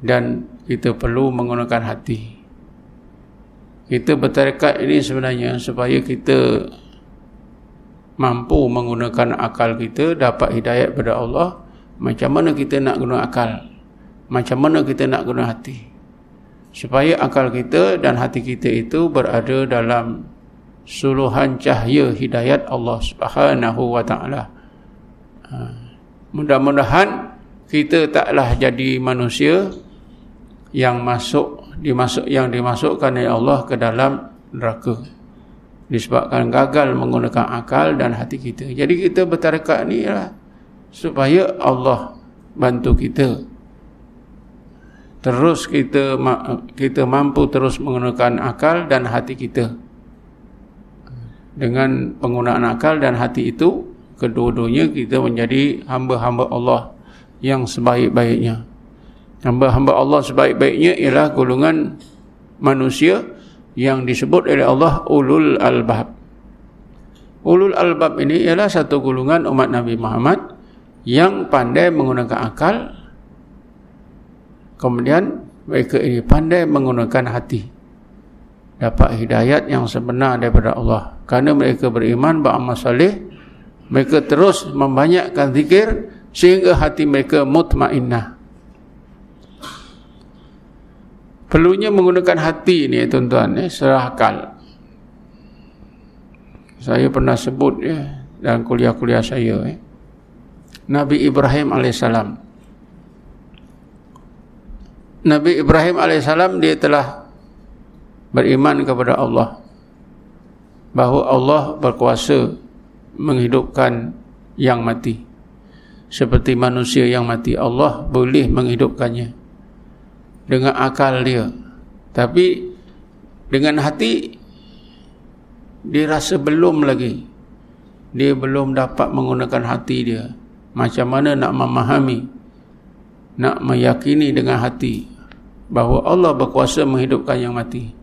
dan kita perlu menggunakan hati. Kita bertarekat ini sebenarnya supaya kita mampu menggunakan akal kita dapat hidayat kepada Allah macam mana kita nak guna akal? Macam mana kita nak guna hati? Supaya akal kita dan hati kita itu berada dalam suluhan cahaya hidayat Allah Subhanahu wa taala. Ha. Mudah-mudahan kita taklah jadi manusia yang masuk dimasuk yang dimasukkan oleh Allah ke dalam neraka disebabkan gagal menggunakan akal dan hati kita. Jadi kita bertarekat ni lah supaya Allah bantu kita. Terus kita kita mampu terus menggunakan akal dan hati kita. Dengan penggunaan akal dan hati itu kedua-duanya kita menjadi hamba-hamba Allah yang sebaik-baiknya. Hamba-hamba Allah sebaik-baiknya ialah golongan manusia yang disebut oleh Allah ulul albab. Ulul albab ini ialah satu golongan umat Nabi Muhammad yang pandai menggunakan akal Kemudian mereka ini pandai menggunakan hati. Dapat hidayat yang sebenar daripada Allah. Kerana mereka beriman beramal salih. Mereka terus membanyakkan zikir sehingga hati mereka mutmainnah. Perlunya menggunakan hati ni tuan-tuan eh, serah akal. Saya pernah sebut ya dalam kuliah-kuliah saya eh. Nabi Ibrahim alaihissalam. Nabi Ibrahim AS dia telah beriman kepada Allah. Bahawa Allah berkuasa menghidupkan yang mati. Seperti manusia yang mati Allah boleh menghidupkannya. Dengan akal dia. Tapi dengan hati dia rasa belum lagi. Dia belum dapat menggunakan hati dia macam mana nak memahami nak meyakini dengan hati bahawa Allah berkuasa menghidupkan yang mati.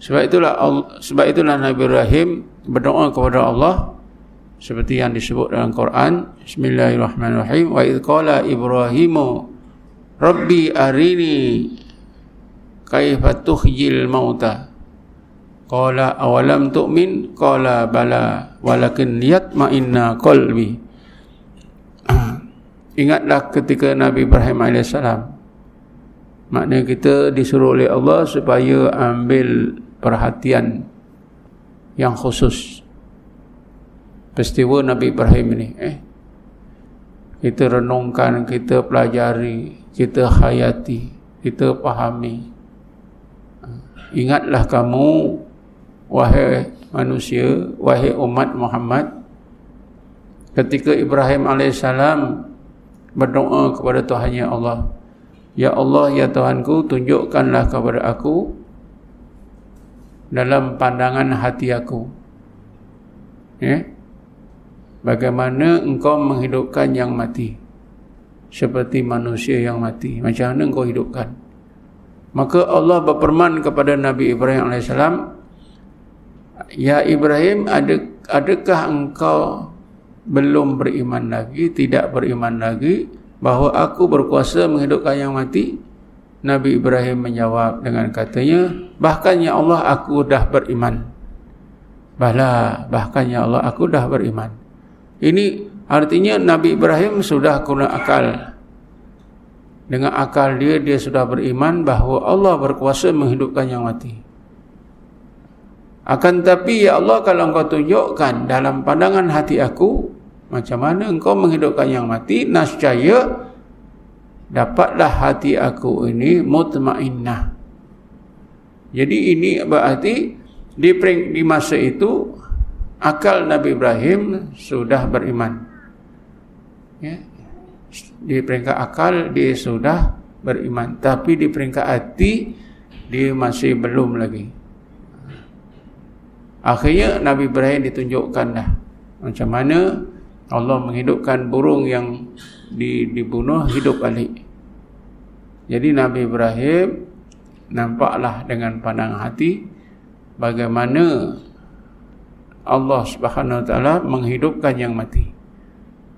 Sebab itulah sebab itulah Nabi Ibrahim berdoa kepada Allah seperti yang disebut dalam Quran Bismillahirrahmanirrahim wa idh qala Ibrahimu Rabbi arini kaifa tuhyil mauta? Qala awalam tu'min? Qala bala walakin liyatma'inna qalbi Ingatlah ketika Nabi Ibrahim AS Maknanya kita disuruh oleh Allah supaya ambil perhatian yang khusus. Peristiwa Nabi Ibrahim ini eh. Kita renungkan kita pelajari kita hayati kita fahami ingatlah kamu wahai manusia wahai umat Muhammad ketika Ibrahim alaihissalam berdoa kepada Tuhannya Allah Ya Allah, Ya Tuhanku, tunjukkanlah kepada aku dalam pandangan hati aku. Ya? bagaimana engkau menghidupkan yang mati seperti manusia yang mati. Macam mana engkau hidupkan? Maka Allah berperman kepada Nabi Ibrahim AS Ya Ibrahim adakah engkau belum beriman lagi, tidak beriman lagi bahawa aku berkuasa menghidupkan yang mati? Nabi Ibrahim menjawab dengan katanya, bahkan ya Allah aku dah beriman. Bala, bahkan ya Allah aku dah beriman. Ini artinya Nabi Ibrahim sudah guna akal. Dengan akal dia, dia sudah beriman bahawa Allah berkuasa menghidupkan yang mati. Akan tapi ya Allah kalau engkau tunjukkan dalam pandangan hati aku macam mana engkau menghidupkan yang mati nascaya dapatlah hati aku ini mutmainnah. Jadi ini berarti di di masa itu akal Nabi Ibrahim sudah beriman. Ya. Di peringkat akal dia sudah beriman, tapi di peringkat hati dia masih belum lagi. Akhirnya Nabi Ibrahim ditunjukkan dah macam mana Allah menghidupkan burung yang dibunuh hidup balik. Jadi Nabi Ibrahim nampaklah dengan pandang hati bagaimana Allah Subhanahu Wa Taala menghidupkan yang mati.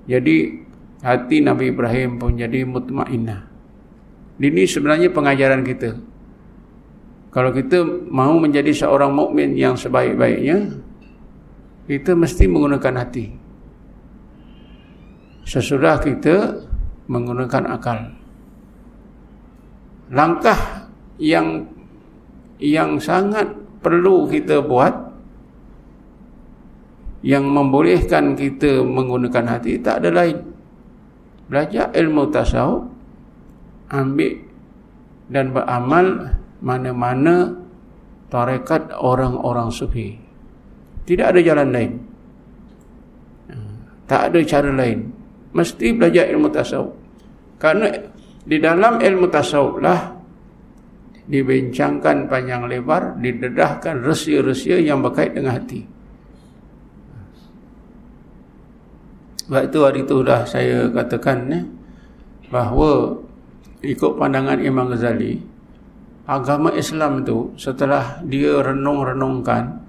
Jadi hati Nabi Ibrahim pun jadi mutmainnah. Ini sebenarnya pengajaran kita. Kalau kita mahu menjadi seorang mukmin yang sebaik-baiknya, kita mesti menggunakan hati sesudah kita menggunakan akal. Langkah yang yang sangat perlu kita buat yang membolehkan kita menggunakan hati tak ada lain. Belajar ilmu tasawuf, ambil dan beramal mana-mana tarekat orang-orang sufi. Tidak ada jalan lain. Tak ada cara lain mesti belajar ilmu tasawuf. Karena Di dalam ilmu tasawuf lah dibincangkan panjang lebar, didedahkan resia-resia yang berkait dengan hati. Sebab itu hari itu dah saya katakan eh, bahawa ikut pandangan Imam Ghazali, agama Islam itu setelah dia renung-renungkan,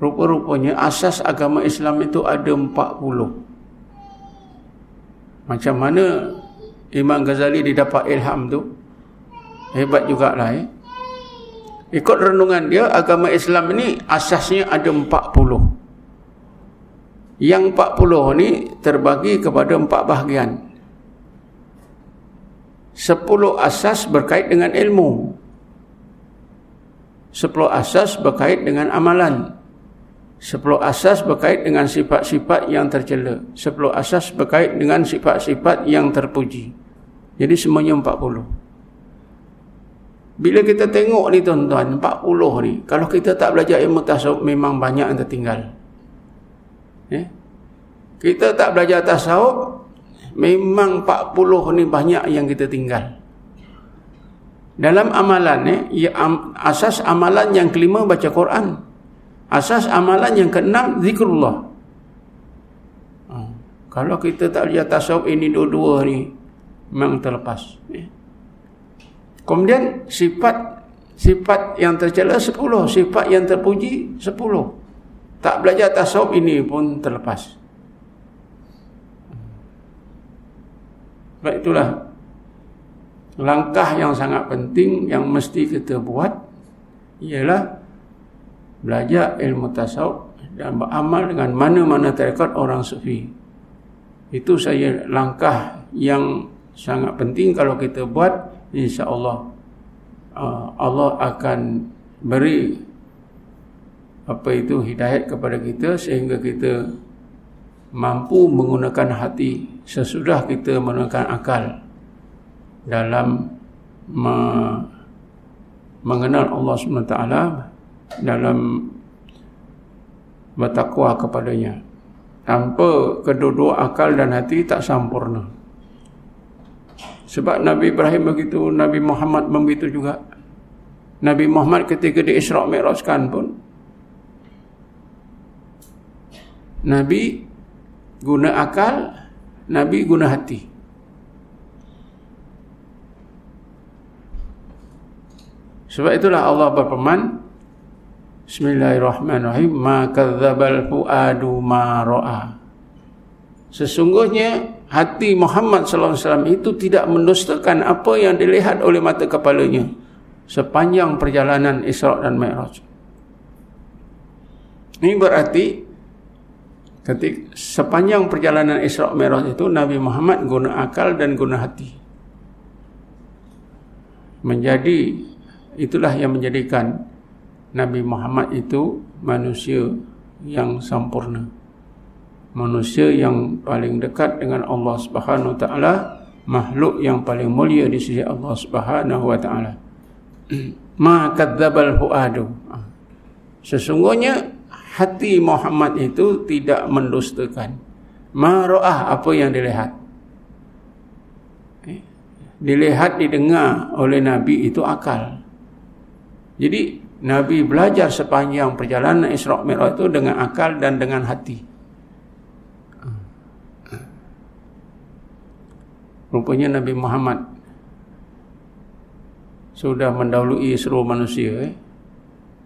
rupa-rupanya asas agama Islam itu ada 40. Macam mana Imam Ghazali didapat ilham tu? Hebat jugalah eh. Ikut renungan dia, agama Islam ini asasnya ada 40. Yang 40 ni terbagi kepada empat bahagian. 10 asas berkait dengan ilmu. 10 asas berkait dengan amalan. 10 asas berkait dengan sifat-sifat yang tercela. 10 asas berkait dengan sifat-sifat yang terpuji. Jadi semuanya 40. Bila kita tengok ni tuan-tuan, 40 ni, kalau kita tak belajar ilmu tasawuf, memang banyak yang tertinggal. Eh? Kita tak belajar tasawuf, memang 40 ni banyak yang kita tinggal. Dalam amalan, eh, ya, asas amalan yang kelima baca Quran. Asas amalan yang keenam, zikrullah. Ha. Kalau kita tak belajar tasawuf ini dua-dua ni, memang terlepas. Eh? Kemudian sifat sifat yang tercela 10, sifat yang terpuji 10. Tak belajar tasawuf ini pun terlepas. Baik itulah langkah yang sangat penting yang mesti kita buat ialah belajar ilmu tasawuf dan beramal dengan mana-mana tarekat orang sufi. Itu saya langkah yang sangat penting kalau kita buat insya-Allah uh, Allah akan beri apa itu hidayat kepada kita sehingga kita mampu menggunakan hati sesudah kita menggunakan akal dalam me mengenal Allah SWT dalam bertakwa kepadanya tanpa kedua-dua akal dan hati tak sempurna sebab Nabi Ibrahim begitu, Nabi Muhammad begitu juga. Nabi Muhammad ketika di Isra' Mi'rajkan pun Nabi guna akal, Nabi guna hati. Sebab itulah Allah berfirman Bismillahirrahmanirrahim ma kadzdzabal fuadu ma ra'a Sesungguhnya hati Muhammad sallallahu alaihi wasallam itu tidak mendustakan apa yang dilihat oleh mata kepalanya sepanjang perjalanan Isra dan Mi'raj. Ini berarti ketika sepanjang perjalanan Isra Mi'raj itu Nabi Muhammad guna akal dan guna hati. Menjadi itulah yang menjadikan Nabi Muhammad itu manusia yang sempurna. Manusia yang paling dekat dengan Allah Subhanahu wa taala makhluk yang paling mulia di sisi Allah Subhanahu wa taala. Ma kadzdzabal fuadu. Sesungguhnya hati Muhammad itu tidak mendustakan. Ma ra'ah apa yang dilihat? Eh, dilihat didengar oleh nabi itu akal. Jadi nabi belajar sepanjang perjalanan Isra Mi'raj itu dengan akal dan dengan hati Rupanya Nabi Muhammad sudah mendahului seluruh manusia eh?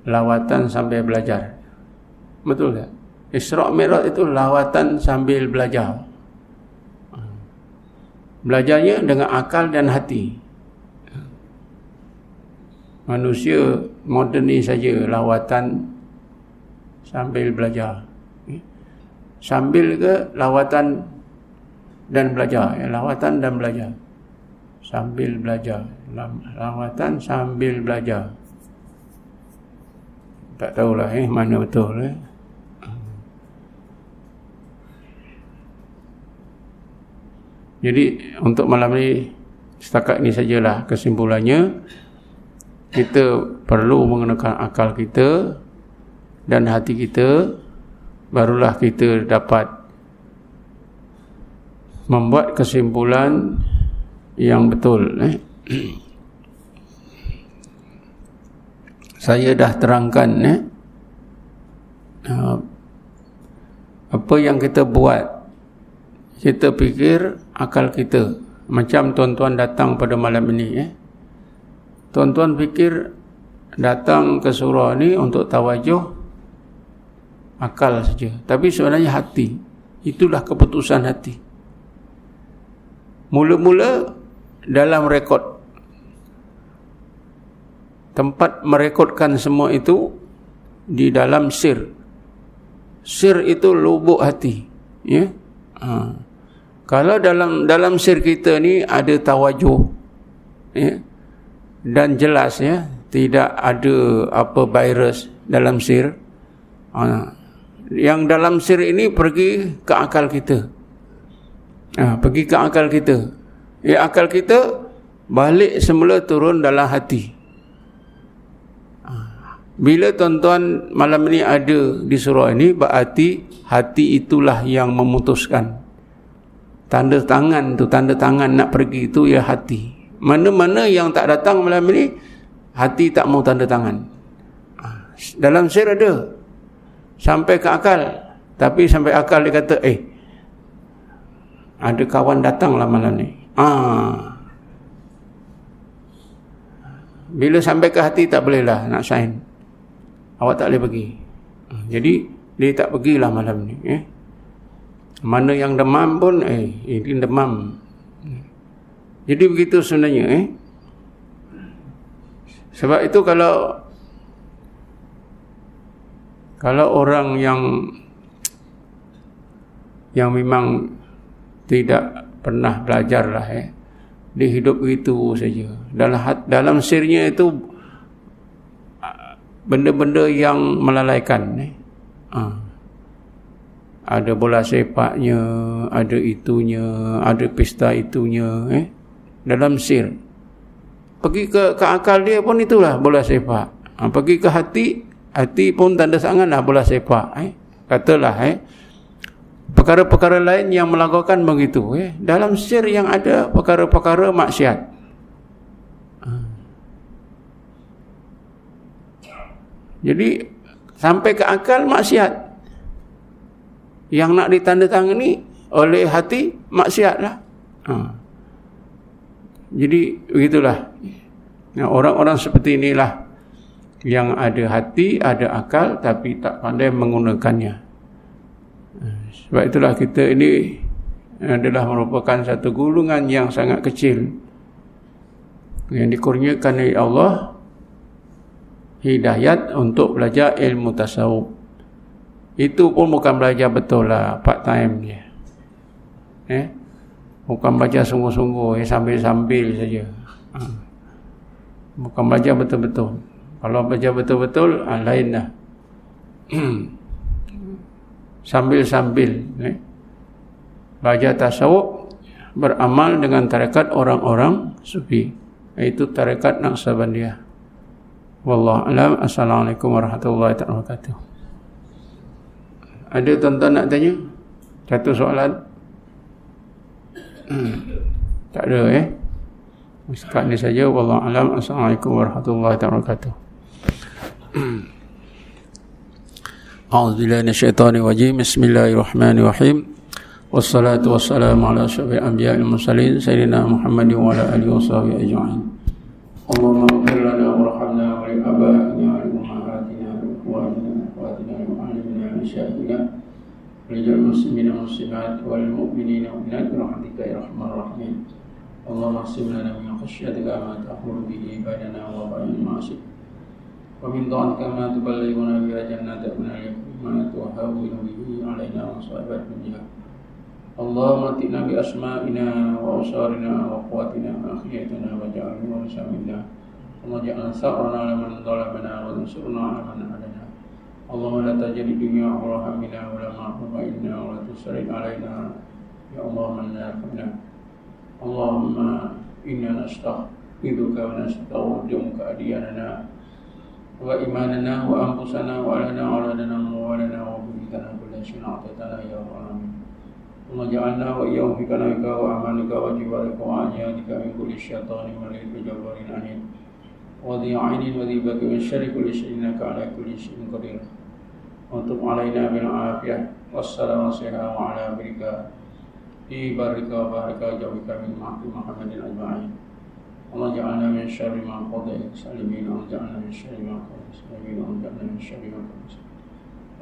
lawatan sambil belajar. Betul tak? Isra' Mi'raj itu lawatan sambil belajar. Belajarnya dengan akal dan hati. Manusia moden ni saja lawatan sambil belajar. Sambil ke lawatan dan belajar? Ya, lawatan dan belajar. Sambil belajar. Lawatan sambil belajar. Tak tahulah eh mana betul eh. Jadi untuk malam ni setakat ini sajalah kesimpulannya kita perlu menggunakan akal kita dan hati kita barulah kita dapat membuat kesimpulan yang betul eh? saya dah terangkan eh? uh, apa yang kita buat kita fikir akal kita macam tuan-tuan datang pada malam ini eh? Tuan-tuan fikir datang ke surau ni untuk tawajuh akal saja. Tapi sebenarnya hati. Itulah keputusan hati. Mula-mula dalam rekod. Tempat merekodkan semua itu di dalam sir. Sir itu lubuk hati ya. Ha. kalau dalam dalam sir kita ni ada tawajuh ya dan jelas ya tidak ada apa virus dalam sir ha. yang dalam sir ini pergi ke akal kita ha. pergi ke akal kita ya akal kita balik semula turun dalam hati bila tuan-tuan malam ini ada di surau ini, berarti hati itulah yang memutuskan. Tanda tangan tu, tanda tangan nak pergi itu ya hati. Mana-mana yang tak datang malam ini, hati tak mau tanda tangan. Dalam sir ada. Sampai ke akal. Tapi sampai akal dia kata, eh, ada kawan datang lah malam ni. Ah. Bila sampai ke hati tak bolehlah nak sign awak tak boleh pergi hmm, jadi dia tak pergilah malam ni eh mana yang demam pun eh ini demam jadi begitu sebenarnya eh sebab itu kalau kalau orang yang yang memang tidak pernah belajar lah eh dia hidup begitu saja dalam dalam sirnya itu benda-benda yang melalaikan eh. ha. ada bola sepaknya ada itunya ada pesta itunya eh. Dalam sir pergi ke, ke akal dia pun itulah bola sepak ha. pergi ke hati hati pun tanda sangat lah bola sepak eh. katalah eh. perkara-perkara lain yang melakukan begitu eh. dalam sir yang ada perkara-perkara maksiat Jadi sampai ke akal maksiat. Yang nak ditandatangani oleh hati maksiatlah. Ha. Jadi begitulah. Orang-orang seperti inilah yang ada hati, ada akal tapi tak pandai menggunakannya. Sebab itulah kita ini adalah merupakan satu gulungan yang sangat kecil yang dikurniakan oleh Allah hidayat untuk belajar ilmu tasawuf. Itu pun bukan belajar betul lah, part time dia. Eh? Bukan belajar sungguh-sungguh, eh, sambil-sambil saja. Ha. Bukan belajar betul-betul. Kalau belajar betul-betul, ah, lain dah. Sambil-sambil. Eh? Belajar tasawuf, beramal dengan tarekat orang-orang sufi. Itu tarekat Naqsabandiyah. Wallahu alam. Assalamualaikum warahmatullahi wabarakatuh. Ada tuan-tuan nak tanya? Satu soalan? Hmm. Tak ada eh? Sekat ni saja. Wallahu alam. Assalamualaikum warahmatullahi wabarakatuh. أعوذ بالله من الشيطان الرجيم بسم الله الرحمن الرحيم والصلاة والسلام على أشرف الأنبياء المرسلين سيدنا محمد وعلى آله وصحبه أجمعين اللهم اغفر لنا وارحمنا ولجميع المسلمين والمسلمات والمؤمنين والمؤمنات برحمتك يا ارحم الراحمين اللهم اقسم لنا من خشيتك ما تحول به بيننا وبين المعاصي ومن طاعتك ما تبلغنا بها جناتك من اليقين ما تهون به علينا مصائب الدنيا اللهم اتنا بأسمائنا وأبصارنا وقواتنا وأخيتنا واجعله ورثا منا اللهم اجعل ثأرنا لمن ظلمنا وانصرنا على من عادنا اللهم لا تجعل الدنيا أمر همنا ولا مغفر إنا ولا تسرد علينا يا الله من لا يرحمنا اللهم إنا نستغفرك ونستودعك أدياننا وإيماننا وأنفسنا وأهلنا وأولادنا وموالنا وبيوتنا كل شيء أعطيتنا يا رب العالمين اللهم اجعلنا وإياهم في كنائك وأعمالك وجبارك وعجائك من كل الشيطان مريض بجبار عنيد وذي عين وذي بك من شر كل شيء إنك على كل شيء قدير. وتب علينا بالعافية. والسلام والصحة وعلى برك في بارك وبارك جوك من محمد أجمعين اللهم اجعلنا من شر ما قضيت سالمين. واجعلنا من شر ما قضيت سالمين. واجعلنا من شر ما قضيت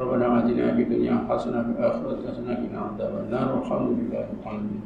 ربنا آتنا في الدنيا حسنة في الآخرة حسنة وقنا عذاب النار. والحمد لله رب العالمين.